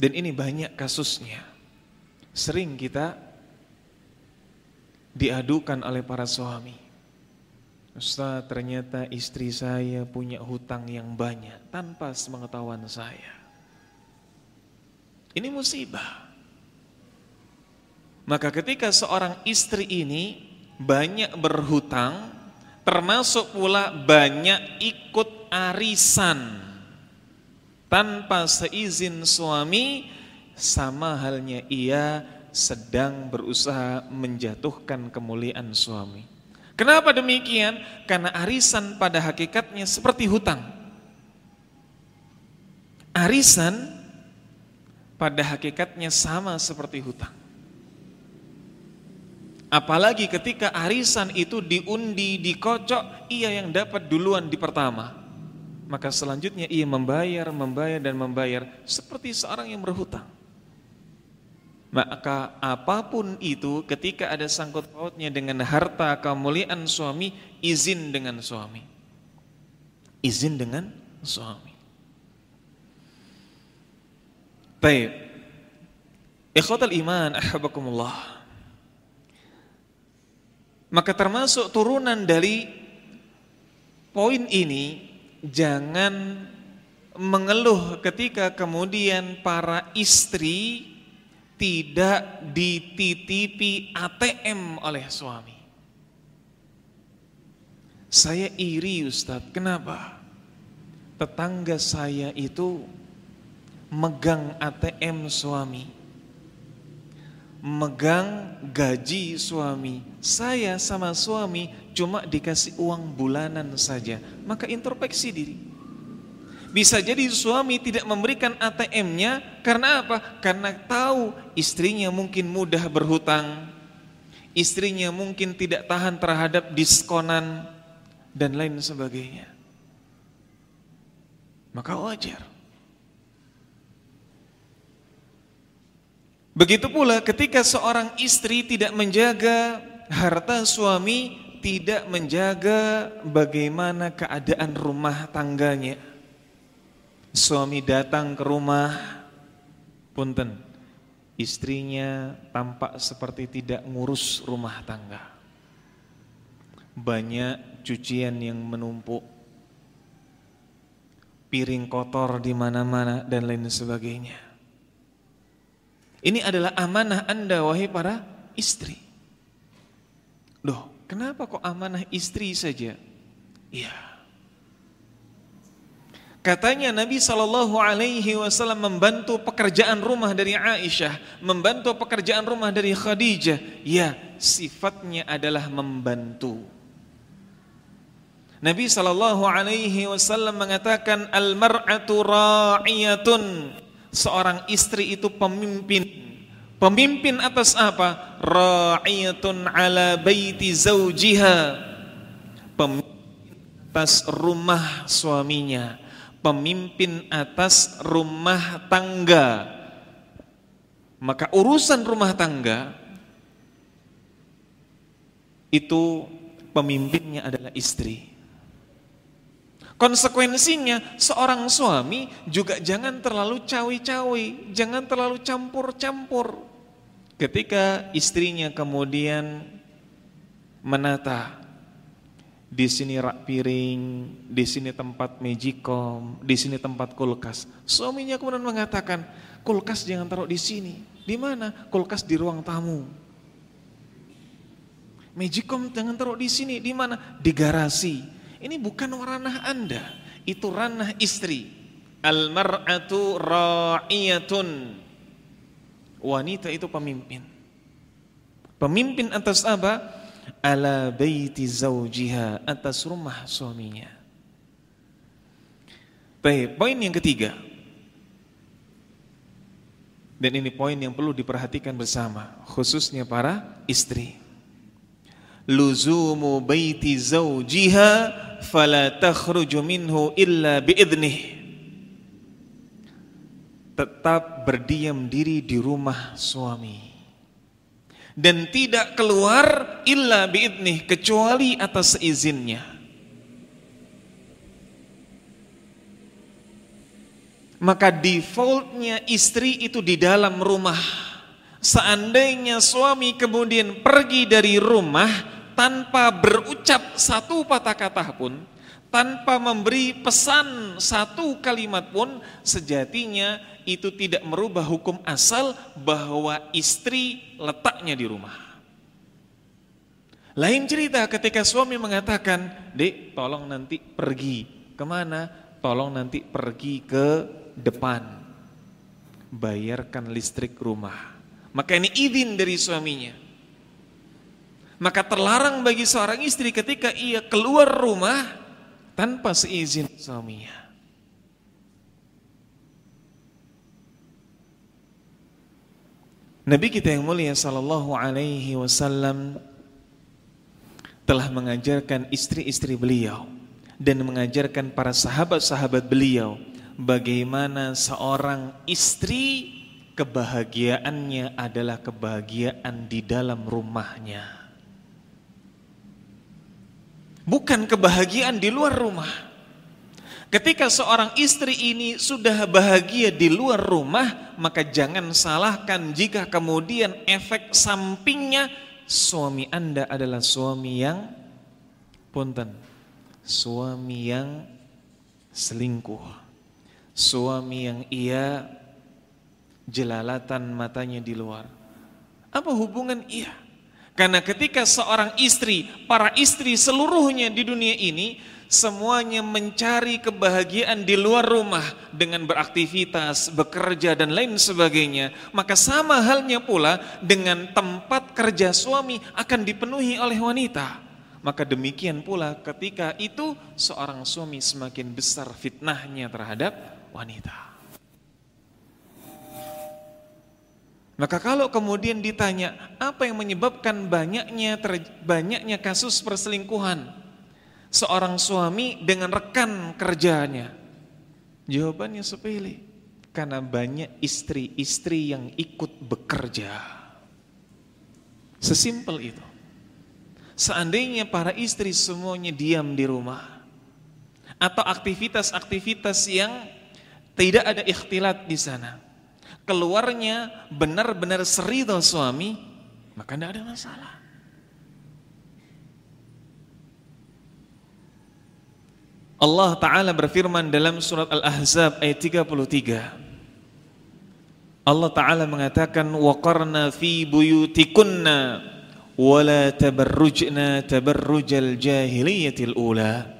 Dan ini banyak kasusnya. Sering kita diadukan oleh para suami. Ustaz ternyata istri saya punya hutang yang banyak tanpa sepengetahuan saya. Ini musibah. Maka ketika seorang istri ini banyak berhutang termasuk pula banyak ikut arisan tanpa seizin suami sama halnya ia sedang berusaha menjatuhkan kemuliaan suami. Kenapa demikian? Karena arisan pada hakikatnya seperti hutang. Arisan pada hakikatnya sama seperti hutang. Apalagi ketika arisan itu diundi, dikocok, ia yang dapat duluan di pertama. Maka selanjutnya ia membayar, membayar dan membayar seperti seorang yang berhutang. Maka apa pun itu ketika ada sangkut pautnya dengan harta kemuliaan suami, izin dengan suami. Izin dengan suami. Baik. Ikhwatal iman, ahabakumullah. Maka termasuk turunan dari poin ini jangan mengeluh ketika kemudian para istri tidak dititipi ATM oleh suami. Saya iri Ustadz, kenapa? Tetangga saya itu megang ATM suami. Megang gaji suami. Saya sama suami cuma dikasih uang bulanan saja. Maka introspeksi diri. Bisa jadi suami tidak memberikan ATM-nya karena apa? Karena tahu istrinya mungkin mudah berhutang, istrinya mungkin tidak tahan terhadap diskonan dan lain sebagainya. Maka wajar. Begitu pula ketika seorang istri tidak menjaga harta suami, tidak menjaga bagaimana keadaan rumah tangganya suami datang ke rumah, punten, istrinya tampak seperti tidak ngurus rumah tangga. Banyak cucian yang menumpuk, piring kotor di mana-mana dan lain sebagainya. Ini adalah amanah Anda wahai para istri. Loh, kenapa kok amanah istri saja? Iya. Katanya Nabi Shallallahu Alaihi Wasallam membantu pekerjaan rumah dari Aisyah, membantu pekerjaan rumah dari Khadijah. Ya, sifatnya adalah membantu. Nabi Shallallahu Alaihi Wasallam mengatakan al mar'atu ra'iyatun. Seorang istri itu pemimpin. Pemimpin atas apa? Ra'iyatun ala baiti zaujiha. Pemimpin atas rumah suaminya pemimpin atas rumah tangga. Maka urusan rumah tangga itu pemimpinnya adalah istri. Konsekuensinya seorang suami juga jangan terlalu cawi-cawi, jangan terlalu campur-campur. Ketika istrinya kemudian menata di sini rak piring, di sini tempat mejikom, di sini tempat kulkas. Suaminya kemudian mengatakan, kulkas jangan taruh di sini. Di mana? Kulkas di ruang tamu. Mejikom jangan taruh di sini. Di mana? Di garasi. Ini bukan ranah Anda, itu ranah istri. Al-mar'atu ra'iyatun. Wanita itu pemimpin. Pemimpin atas apa? ala baiti zaujiha atas rumah suaminya. Baik, poin yang ketiga. Dan ini poin yang perlu diperhatikan bersama, khususnya para istri. Luzumu baiti zaujiha fala takhruju minhu illa biidnih. Tetap berdiam diri di rumah suami dan tidak keluar illa biidnih kecuali atas izinnya. Maka defaultnya istri itu di dalam rumah. Seandainya suami kemudian pergi dari rumah tanpa berucap satu patah kata pun, tanpa memberi pesan satu kalimat pun, sejatinya itu tidak merubah hukum asal bahwa istri letaknya di rumah. Lain cerita ketika suami mengatakan, dek tolong nanti pergi. Ke mana? Tolong nanti pergi ke depan. Bayarkan listrik rumah. Maka ini izin dari suaminya. Maka terlarang bagi seorang istri ketika ia keluar rumah tanpa seizin suaminya. Nabi kita yang mulia sallallahu alaihi wasallam telah mengajarkan istri-istri beliau dan mengajarkan para sahabat-sahabat beliau bagaimana seorang istri kebahagiaannya adalah kebahagiaan di dalam rumahnya. Bukan kebahagiaan di luar rumah. Ketika seorang istri ini sudah bahagia di luar rumah, maka jangan salahkan jika kemudian efek sampingnya suami Anda adalah suami yang punten, suami yang selingkuh, suami yang ia jelalatan matanya di luar. Apa hubungan iya? Karena ketika seorang istri, para istri seluruhnya di dunia ini semuanya mencari kebahagiaan di luar rumah dengan beraktivitas, bekerja dan lain sebagainya, maka sama halnya pula dengan tempat kerja suami akan dipenuhi oleh wanita. Maka demikian pula ketika itu seorang suami semakin besar fitnahnya terhadap wanita. Maka kalau kemudian ditanya apa yang menyebabkan banyaknya ter, banyaknya kasus perselingkuhan seorang suami dengan rekan kerjanya? Jawabannya sepele. Karena banyak istri-istri yang ikut bekerja. Sesimpel itu. Seandainya para istri semuanya diam di rumah atau aktivitas-aktivitas yang tidak ada ikhtilat di sana keluarnya benar-benar seridho suami, maka tidak ada masalah. Allah Ta'ala berfirman dalam surat Al-Ahzab ayat 33. Allah Ta'ala mengatakan, وَقَرْنَا فِي بُيُوتِكُنَّ وَلَا تَبَرُّجْنَا تَبَرُّجَ الْجَاهِلِيَّةِ الْأُولَى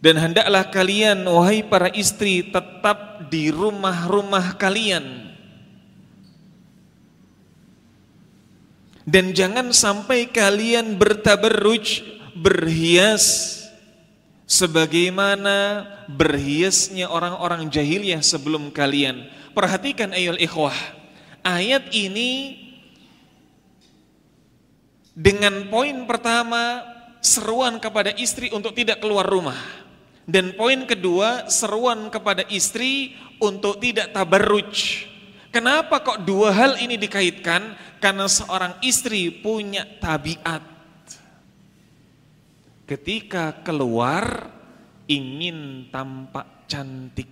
dan hendaklah kalian wahai para istri tetap di rumah-rumah kalian. Dan jangan sampai kalian bertabarruj, berhias sebagaimana berhiasnya orang-orang jahiliyah sebelum kalian. Perhatikan ayol ikhwah. Ayat ini dengan poin pertama seruan kepada istri untuk tidak keluar rumah. Dan poin kedua, seruan kepada istri untuk tidak tabarruj. Kenapa kok dua hal ini dikaitkan? Karena seorang istri punya tabiat. Ketika keluar ingin tampak cantik.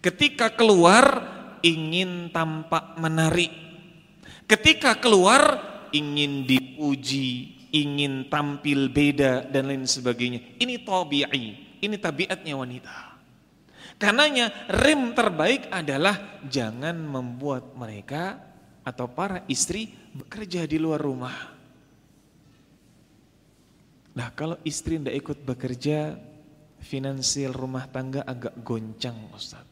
Ketika keluar ingin tampak menarik. Ketika keluar ingin dipuji, ingin tampil beda dan lain sebagainya. Ini tabi'i. Ini tabiatnya wanita. Karenanya rem terbaik adalah jangan membuat mereka atau para istri bekerja di luar rumah. Nah kalau istri tidak ikut bekerja, finansial rumah tangga agak goncang Ustaz.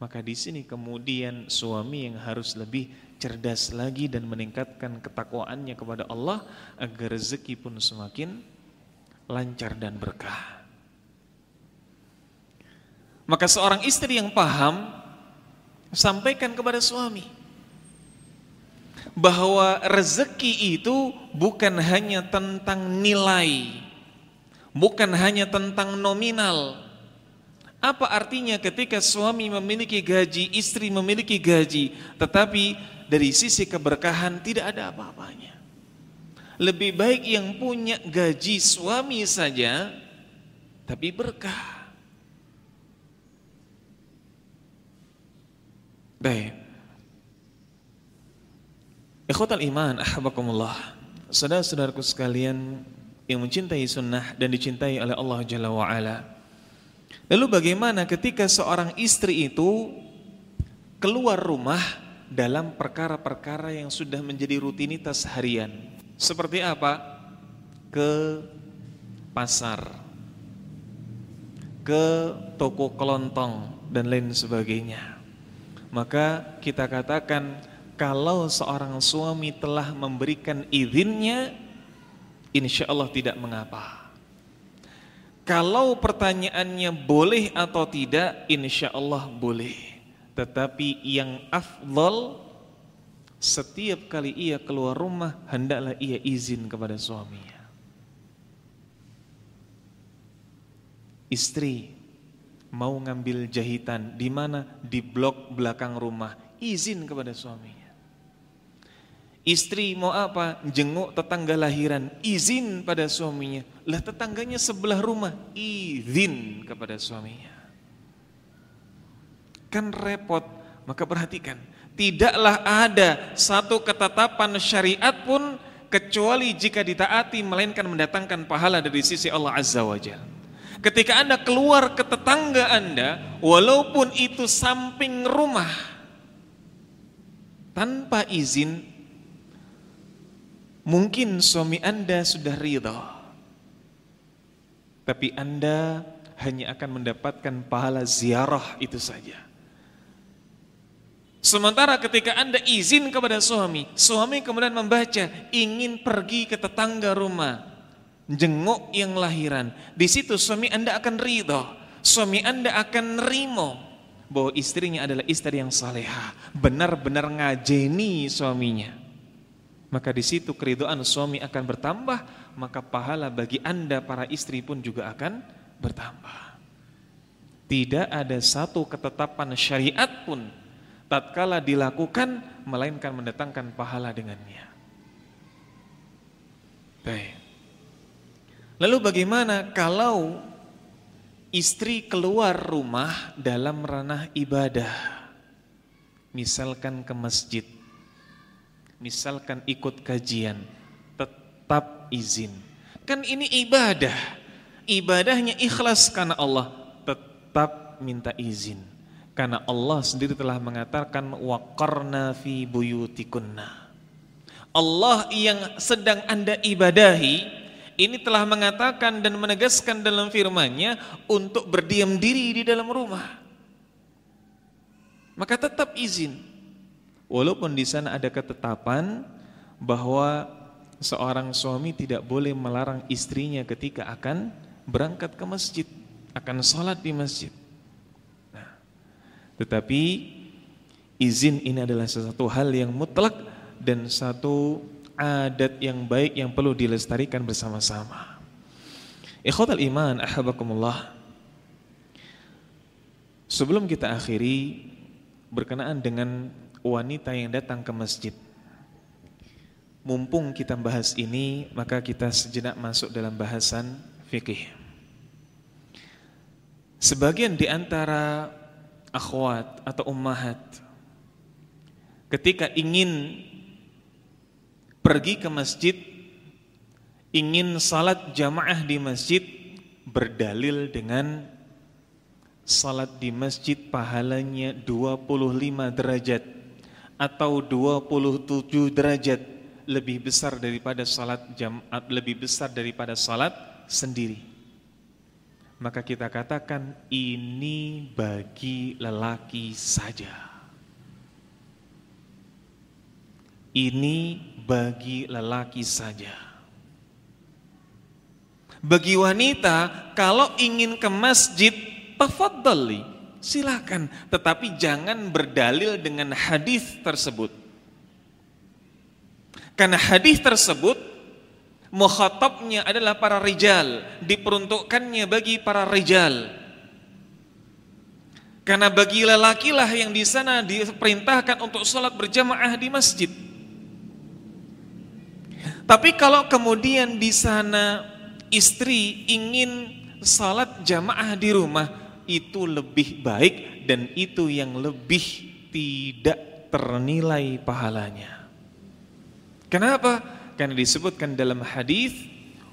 Maka di sini kemudian suami yang harus lebih cerdas lagi dan meningkatkan ketakwaannya kepada Allah agar rezeki pun semakin lancar dan berkah. Maka seorang istri yang paham sampaikan kepada suami bahwa rezeki itu bukan hanya tentang nilai, bukan hanya tentang nominal. Apa artinya ketika suami memiliki gaji, istri memiliki gaji, tetapi dari sisi keberkahan tidak ada apa-apanya. Lebih baik yang punya gaji suami saja, tapi berkah. Baik. Ikhwatal iman, ahbakumullah. Saudara-saudaraku sekalian yang mencintai sunnah dan dicintai oleh Allah Jalla wa'ala. Lalu bagaimana ketika seorang istri itu keluar rumah dalam perkara-perkara yang sudah menjadi rutinitas harian. Seperti apa? Ke pasar, ke toko kelontong dan lain sebagainya maka kita katakan kalau seorang suami telah memberikan izinnya, insya Allah tidak mengapa. Kalau pertanyaannya boleh atau tidak, insya Allah boleh. Tetapi yang afdal, setiap kali ia keluar rumah, hendaklah ia izin kepada suaminya. Istri mau ngambil jahitan di mana? Di blok belakang rumah. Izin kepada suaminya. Istri mau apa? Jenguk tetangga lahiran. Izin pada suaminya. Lah tetangganya sebelah rumah. Izin kepada suaminya. Kan repot. Maka perhatikan. Tidaklah ada satu ketetapan syariat pun kecuali jika ditaati melainkan mendatangkan pahala dari sisi Allah Azza wa Jalla. Ketika Anda keluar ke tetangga Anda, walaupun itu samping rumah, tanpa izin, mungkin suami Anda sudah ridha. Tapi Anda hanya akan mendapatkan pahala ziarah itu saja. Sementara ketika Anda izin kepada suami, suami kemudian membaca ingin pergi ke tetangga rumah, jenguk yang lahiran. Di situ suami Anda akan ridho, suami Anda akan nerimo bahwa istrinya adalah istri yang salehah, benar-benar ngajeni suaminya. Maka di situ keridoan suami akan bertambah, maka pahala bagi Anda para istri pun juga akan bertambah. Tidak ada satu ketetapan syariat pun tatkala dilakukan melainkan mendatangkan pahala dengannya. Baik. Lalu bagaimana kalau istri keluar rumah dalam ranah ibadah? Misalkan ke masjid, misalkan ikut kajian, tetap izin. Kan ini ibadah. Ibadahnya ikhlas karena Allah, tetap minta izin karena Allah sendiri telah mengatakan waqarna fi buyutikunna. Allah yang sedang Anda ibadahi ini telah mengatakan dan menegaskan dalam firman-Nya untuk berdiam diri di dalam rumah. Maka tetap izin. Walaupun di sana ada ketetapan bahwa seorang suami tidak boleh melarang istrinya ketika akan berangkat ke masjid, akan sholat di masjid. Tetapi izin ini adalah sesuatu hal yang mutlak dan satu adat yang baik yang perlu dilestarikan bersama-sama. Ikhwatal iman, ahabakumullah. Sebelum kita akhiri berkenaan dengan wanita yang datang ke masjid. Mumpung kita bahas ini, maka kita sejenak masuk dalam bahasan fikih. Sebagian di antara akhwat atau ummahat ketika ingin pergi ke masjid ingin salat jamaah di masjid berdalil dengan salat di masjid pahalanya 25 derajat atau 27 derajat lebih besar daripada salat jamaah lebih besar daripada salat sendiri maka kita katakan ini bagi lelaki saja. Ini bagi lelaki saja. Bagi wanita kalau ingin ke masjid tafadhali, silakan, tetapi jangan berdalil dengan hadis tersebut. Karena hadis tersebut mukhatabnya adalah para rijal, diperuntukkannya bagi para rijal. Karena bagi lelakilah yang di sana diperintahkan untuk sholat berjamaah di masjid. Tapi kalau kemudian di sana istri ingin sholat jamaah di rumah, itu lebih baik dan itu yang lebih tidak ternilai pahalanya. Kenapa? Karena disebutkan dalam hadis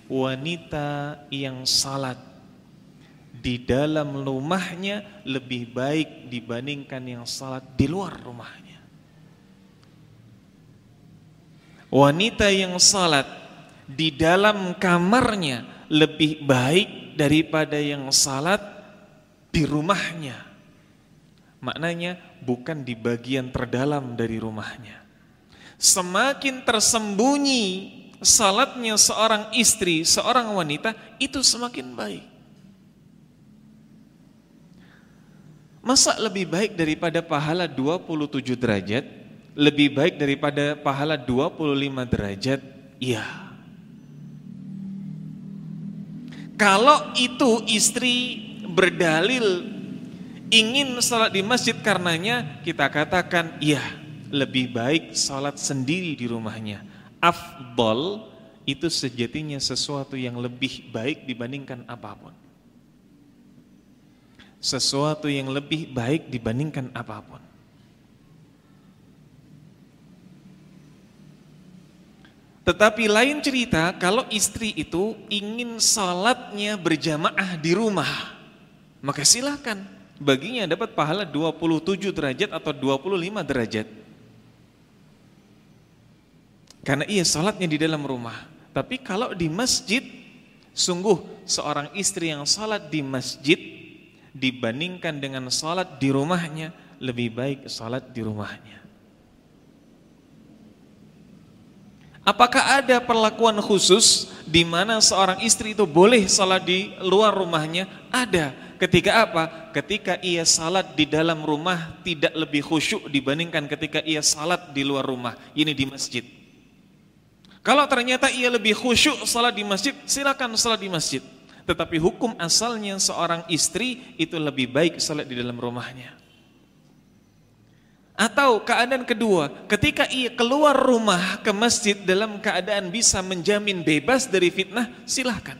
wanita yang salat di dalam rumahnya lebih baik dibandingkan yang salat di luar rumahnya. Wanita yang salat di dalam kamarnya lebih baik daripada yang salat di rumahnya. Maknanya bukan di bagian terdalam dari rumahnya semakin tersembunyi salatnya seorang istri, seorang wanita itu semakin baik. Masa lebih baik daripada pahala 27 derajat? Lebih baik daripada pahala 25 derajat? Iya. Kalau itu istri berdalil ingin salat di masjid karenanya kita katakan iya lebih baik salat sendiri di rumahnya. Afdol itu sejatinya sesuatu yang lebih baik dibandingkan apa pun. Sesuatu yang lebih baik dibandingkan apa pun. Tetapi lain cerita kalau istri itu ingin salatnya berjamaah di rumah, maka silakan. Baginya dapat pahala 27 derajat atau 25 derajat. Karena ia salatnya di dalam rumah. Tapi kalau di masjid, sungguh seorang istri yang salat di masjid dibandingkan dengan salat di rumahnya, lebih baik salat di rumahnya. Apakah ada perlakuan khusus di mana seorang istri itu boleh salat di luar rumahnya? Ada. Ketika apa? Ketika ia salat di dalam rumah tidak lebih khusyuk dibandingkan ketika ia salat di luar rumah. Ini di masjid. Kalau ternyata ia lebih khusyuk salat di masjid, silakan salat di masjid. Tetapi hukum asalnya seorang istri itu lebih baik salat di dalam rumahnya. Atau keadaan kedua, ketika ia keluar rumah ke masjid dalam keadaan bisa menjamin bebas dari fitnah, silahkan.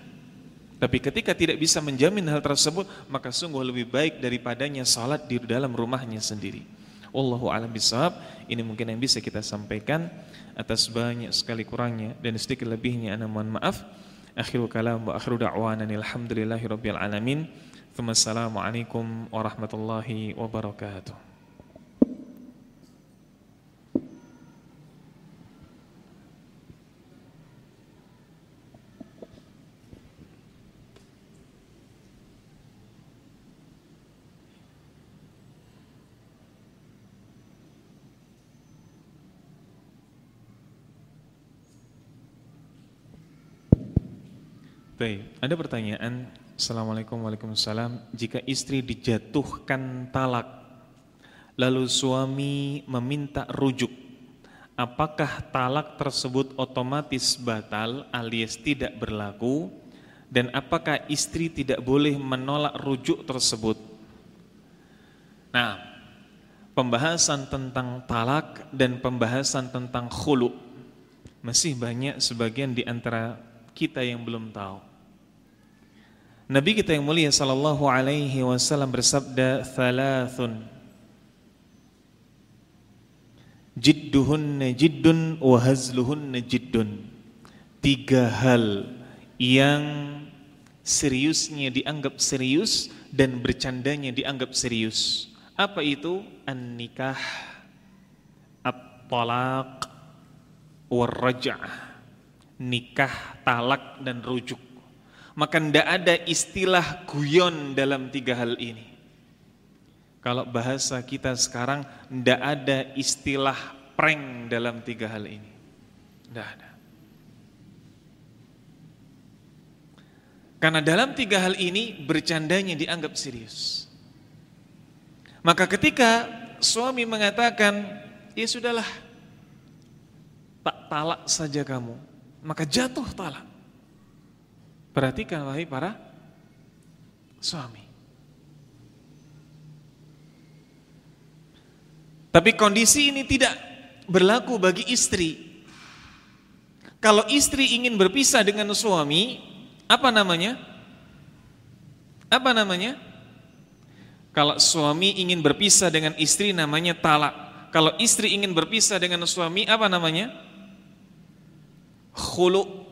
Tapi ketika tidak bisa menjamin hal tersebut, maka sungguh lebih baik daripadanya salat di dalam rumahnya sendiri. Wallahu a'lam bishawab. Ini mungkin yang bisa kita sampaikan atas banyak sekali kurangnya dan sedikit lebihnya ana mohon maaf. Akhiru kalam wa akhiru da'wana alhamdulillahi alamin. Wassalamualaikum warahmatullahi wabarakatuh. Baik, ada pertanyaan. Assalamualaikum Waalaikumsalam. Jika istri dijatuhkan talak, lalu suami meminta rujuk, apakah talak tersebut otomatis batal alias tidak berlaku? Dan apakah istri tidak boleh menolak rujuk tersebut? Nah, pembahasan tentang talak dan pembahasan tentang khulu masih banyak sebagian di antara kita yang belum tahu. Nabi kita yang mulia sallallahu alaihi wasallam bersabda thalathun Jidduhunna jiddun wa hazluhunna jiddun Tiga hal yang seriusnya dianggap serius dan bercandanya dianggap serius. Apa itu? An-nikah, at-talaq, war-raj'ah nikah, talak dan rujuk. Maka tidak ada istilah guyon dalam tiga hal ini. Kalau bahasa kita sekarang tidak ada istilah prank dalam tiga hal ini. Tidak ada. Karena dalam tiga hal ini bercandanya dianggap serius. Maka ketika suami mengatakan, ya sudahlah, tak talak saja kamu maka jatuh talak. Perhatikan wahai para suami. Tapi kondisi ini tidak berlaku bagi istri. Kalau istri ingin berpisah dengan suami, apa namanya? Apa namanya? Kalau suami ingin berpisah dengan istri namanya talak. Kalau istri ingin berpisah dengan suami apa namanya? khulu.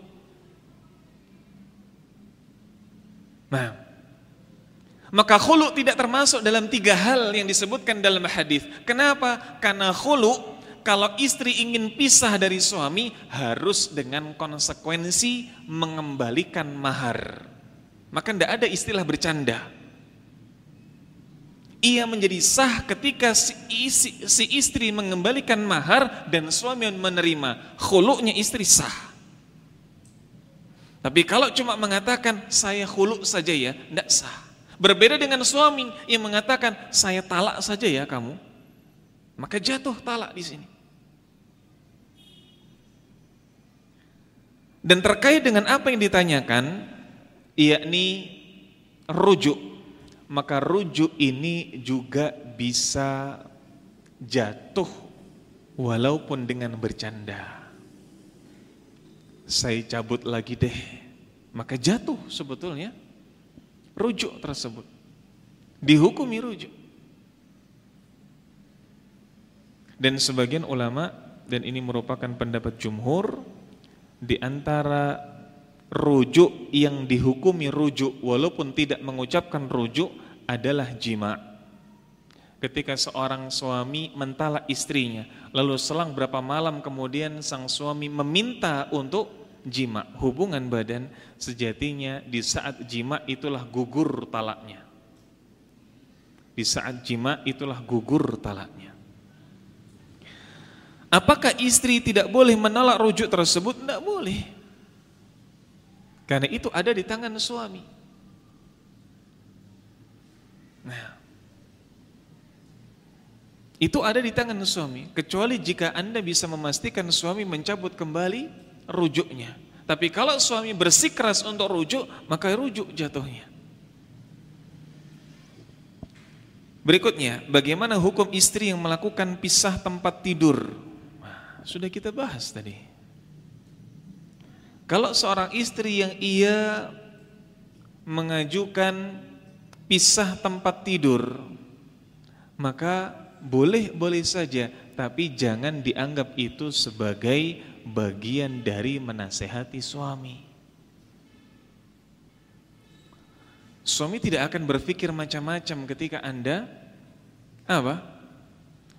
Nah, maka khulu tidak termasuk dalam tiga hal yang disebutkan dalam hadis. Kenapa? Karena khulu kalau istri ingin pisah dari suami harus dengan konsekuensi mengembalikan mahar. Maka tidak ada istilah bercanda. Ia menjadi sah ketika si, si, si istri mengembalikan mahar dan suami menerima. Khuluknya istri sah. Tapi kalau cuma mengatakan saya huluk saja ya, tidak sah. Berbeda dengan suami yang mengatakan saya talak saja ya kamu, maka jatuh talak di sini. Dan terkait dengan apa yang ditanyakan, yakni rujuk, maka rujuk ini juga bisa jatuh walaupun dengan bercanda saya cabut lagi deh. Maka jatuh sebetulnya rujuk tersebut. Dihukumi rujuk. Dan sebagian ulama dan ini merupakan pendapat jumhur di antara rujuk yang dihukumi rujuk walaupun tidak mengucapkan rujuk adalah jima. Ketika seorang suami mentalak istrinya, lalu selang berapa malam kemudian sang suami meminta untuk jima, hubungan badan sejatinya di saat jima itulah gugur talaknya. Di saat jima itulah gugur talaknya. Apakah istri tidak boleh menolak rujuk tersebut? Tidak boleh. Karena itu ada di tangan suami. Nah, itu ada di tangan suami. Kecuali jika anda bisa memastikan suami mencabut kembali rujuknya. Tapi kalau suami bersikeras untuk rujuk, maka rujuk jatuhnya. Berikutnya, bagaimana hukum istri yang melakukan pisah tempat tidur? Nah, sudah kita bahas tadi. Kalau seorang istri yang ia mengajukan pisah tempat tidur, maka boleh-boleh saja, tapi jangan dianggap itu sebagai bagian dari menasehati suami. Suami tidak akan berpikir macam-macam ketika Anda apa?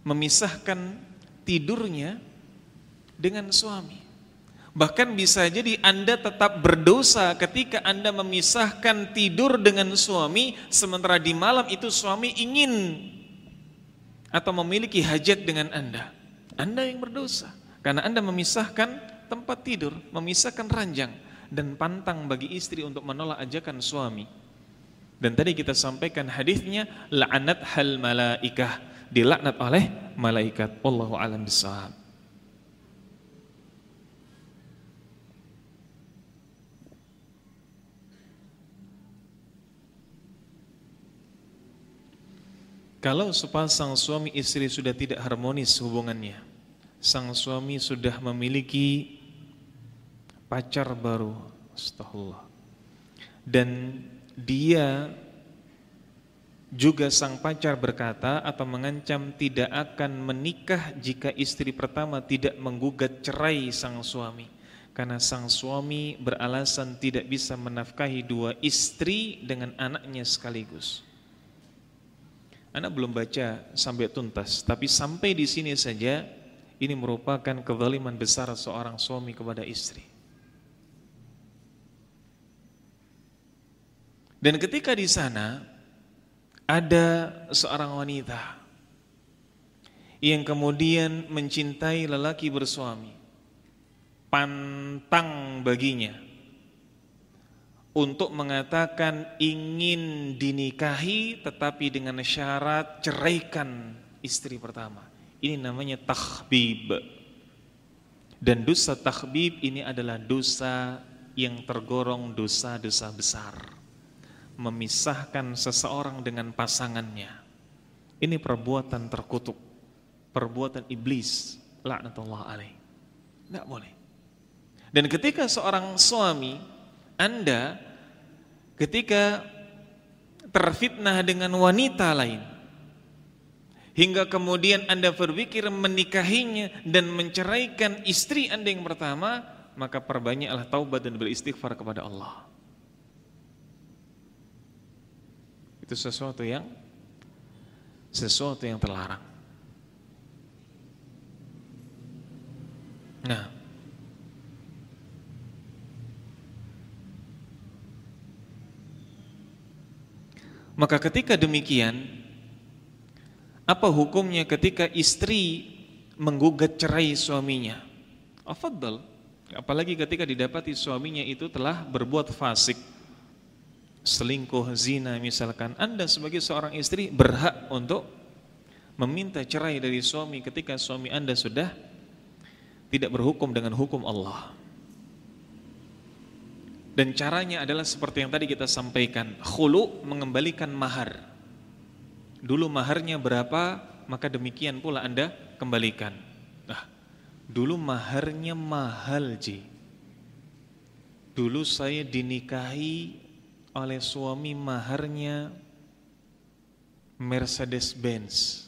memisahkan tidurnya dengan suami. Bahkan bisa jadi Anda tetap berdosa ketika Anda memisahkan tidur dengan suami sementara di malam itu suami ingin atau memiliki hajat dengan Anda. Anda yang berdosa karena Anda memisahkan tempat tidur, memisahkan ranjang dan pantang bagi istri untuk menolak ajakan suami. Dan tadi kita sampaikan hadisnya la'anat hal malaikah, dilaknat oleh malaikat. Wallahu a'lam bishawab. Kalau sepasang suami istri sudah tidak harmonis hubungannya, sang suami sudah memiliki pacar baru, astagfirullah. Dan dia juga sang pacar berkata atau mengancam tidak akan menikah jika istri pertama tidak menggugat cerai sang suami karena sang suami beralasan tidak bisa menafkahi dua istri dengan anaknya sekaligus. Anak belum baca sampai tuntas, tapi sampai di sini saja ini merupakan kezaliman besar seorang suami kepada istri. Dan ketika di sana ada seorang wanita yang kemudian mencintai lelaki bersuami, pantang baginya untuk mengatakan ingin dinikahi tetapi dengan syarat ceraikan istri pertama. Ini namanya takhbib. Dan dosa takhbib ini adalah dosa yang tergolong dosa-dosa besar memisahkan seseorang dengan pasangannya. Ini perbuatan terkutuk, perbuatan iblis, laknatullah alaih. Tidak boleh. Dan ketika seorang suami, Anda ketika terfitnah dengan wanita lain, hingga kemudian Anda berpikir menikahinya dan menceraikan istri Anda yang pertama, maka perbanyaklah taubat dan beristighfar kepada Allah. Itu sesuatu yang sesuatu yang terlarang. Nah, maka ketika demikian, apa hukumnya ketika istri menggugat cerai suaminya? Afadal, apalagi ketika didapati suaminya itu telah berbuat fasik selingkuh, zina misalkan, Anda sebagai seorang istri berhak untuk meminta cerai dari suami ketika suami Anda sudah tidak berhukum dengan hukum Allah. Dan caranya adalah seperti yang tadi kita sampaikan, khulu mengembalikan mahar. Dulu maharnya berapa, maka demikian pula Anda kembalikan. Nah, dulu maharnya mahal, Ji. Dulu saya dinikahi oleh suami maharnya Mercedes-Benz.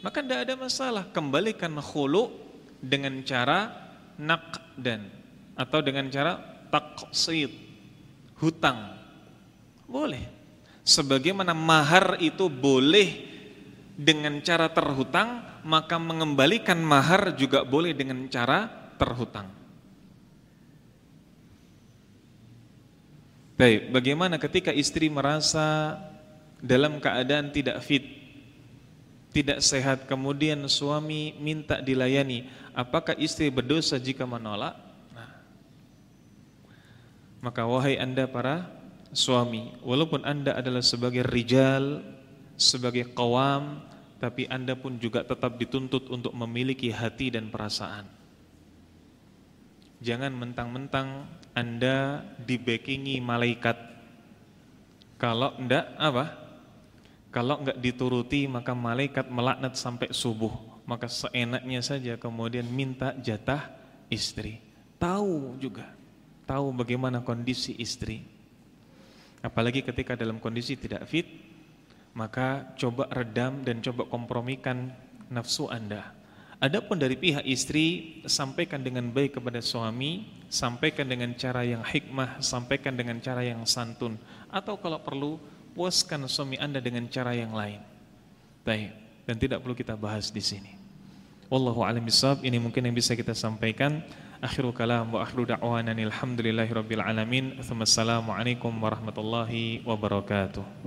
Maka tidak ada masalah, kembalikan khulu dengan cara naqdan atau dengan cara taqsid hutang. Boleh. Sebagaimana mahar itu boleh dengan cara terhutang maka mengembalikan mahar juga boleh dengan cara terhutang. Baik, bagaimana ketika istri merasa dalam keadaan tidak fit, tidak sehat, kemudian suami minta dilayani, apakah istri berdosa jika menolak? Maka wahai anda para suami, walaupun anda adalah sebagai rijal, sebagai kawam, tapi anda pun juga tetap dituntut untuk memiliki hati dan perasaan. Jangan mentang-mentang anda dibekingi malaikat. Kalau enggak apa? Kalau enggak dituruti maka malaikat melaknat sampai subuh. Maka seenaknya saja kemudian minta jatah istri. Tahu juga, tahu bagaimana kondisi istri. Apalagi ketika dalam kondisi tidak fit, maka coba redam dan coba kompromikan nafsu Anda. Adapun dari pihak istri sampaikan dengan baik kepada suami, sampaikan dengan cara yang hikmah, sampaikan dengan cara yang santun atau kalau perlu puaskan suami Anda dengan cara yang lain. Baik, dan tidak perlu kita bahas di sini. Wallahu a'lam. Ini mungkin yang bisa kita sampaikan. Akhirul kalam wa akhiru da'wana alhamdulillahi rabbil alamin. Assalamualaikum warahmatullahi wabarakatuh.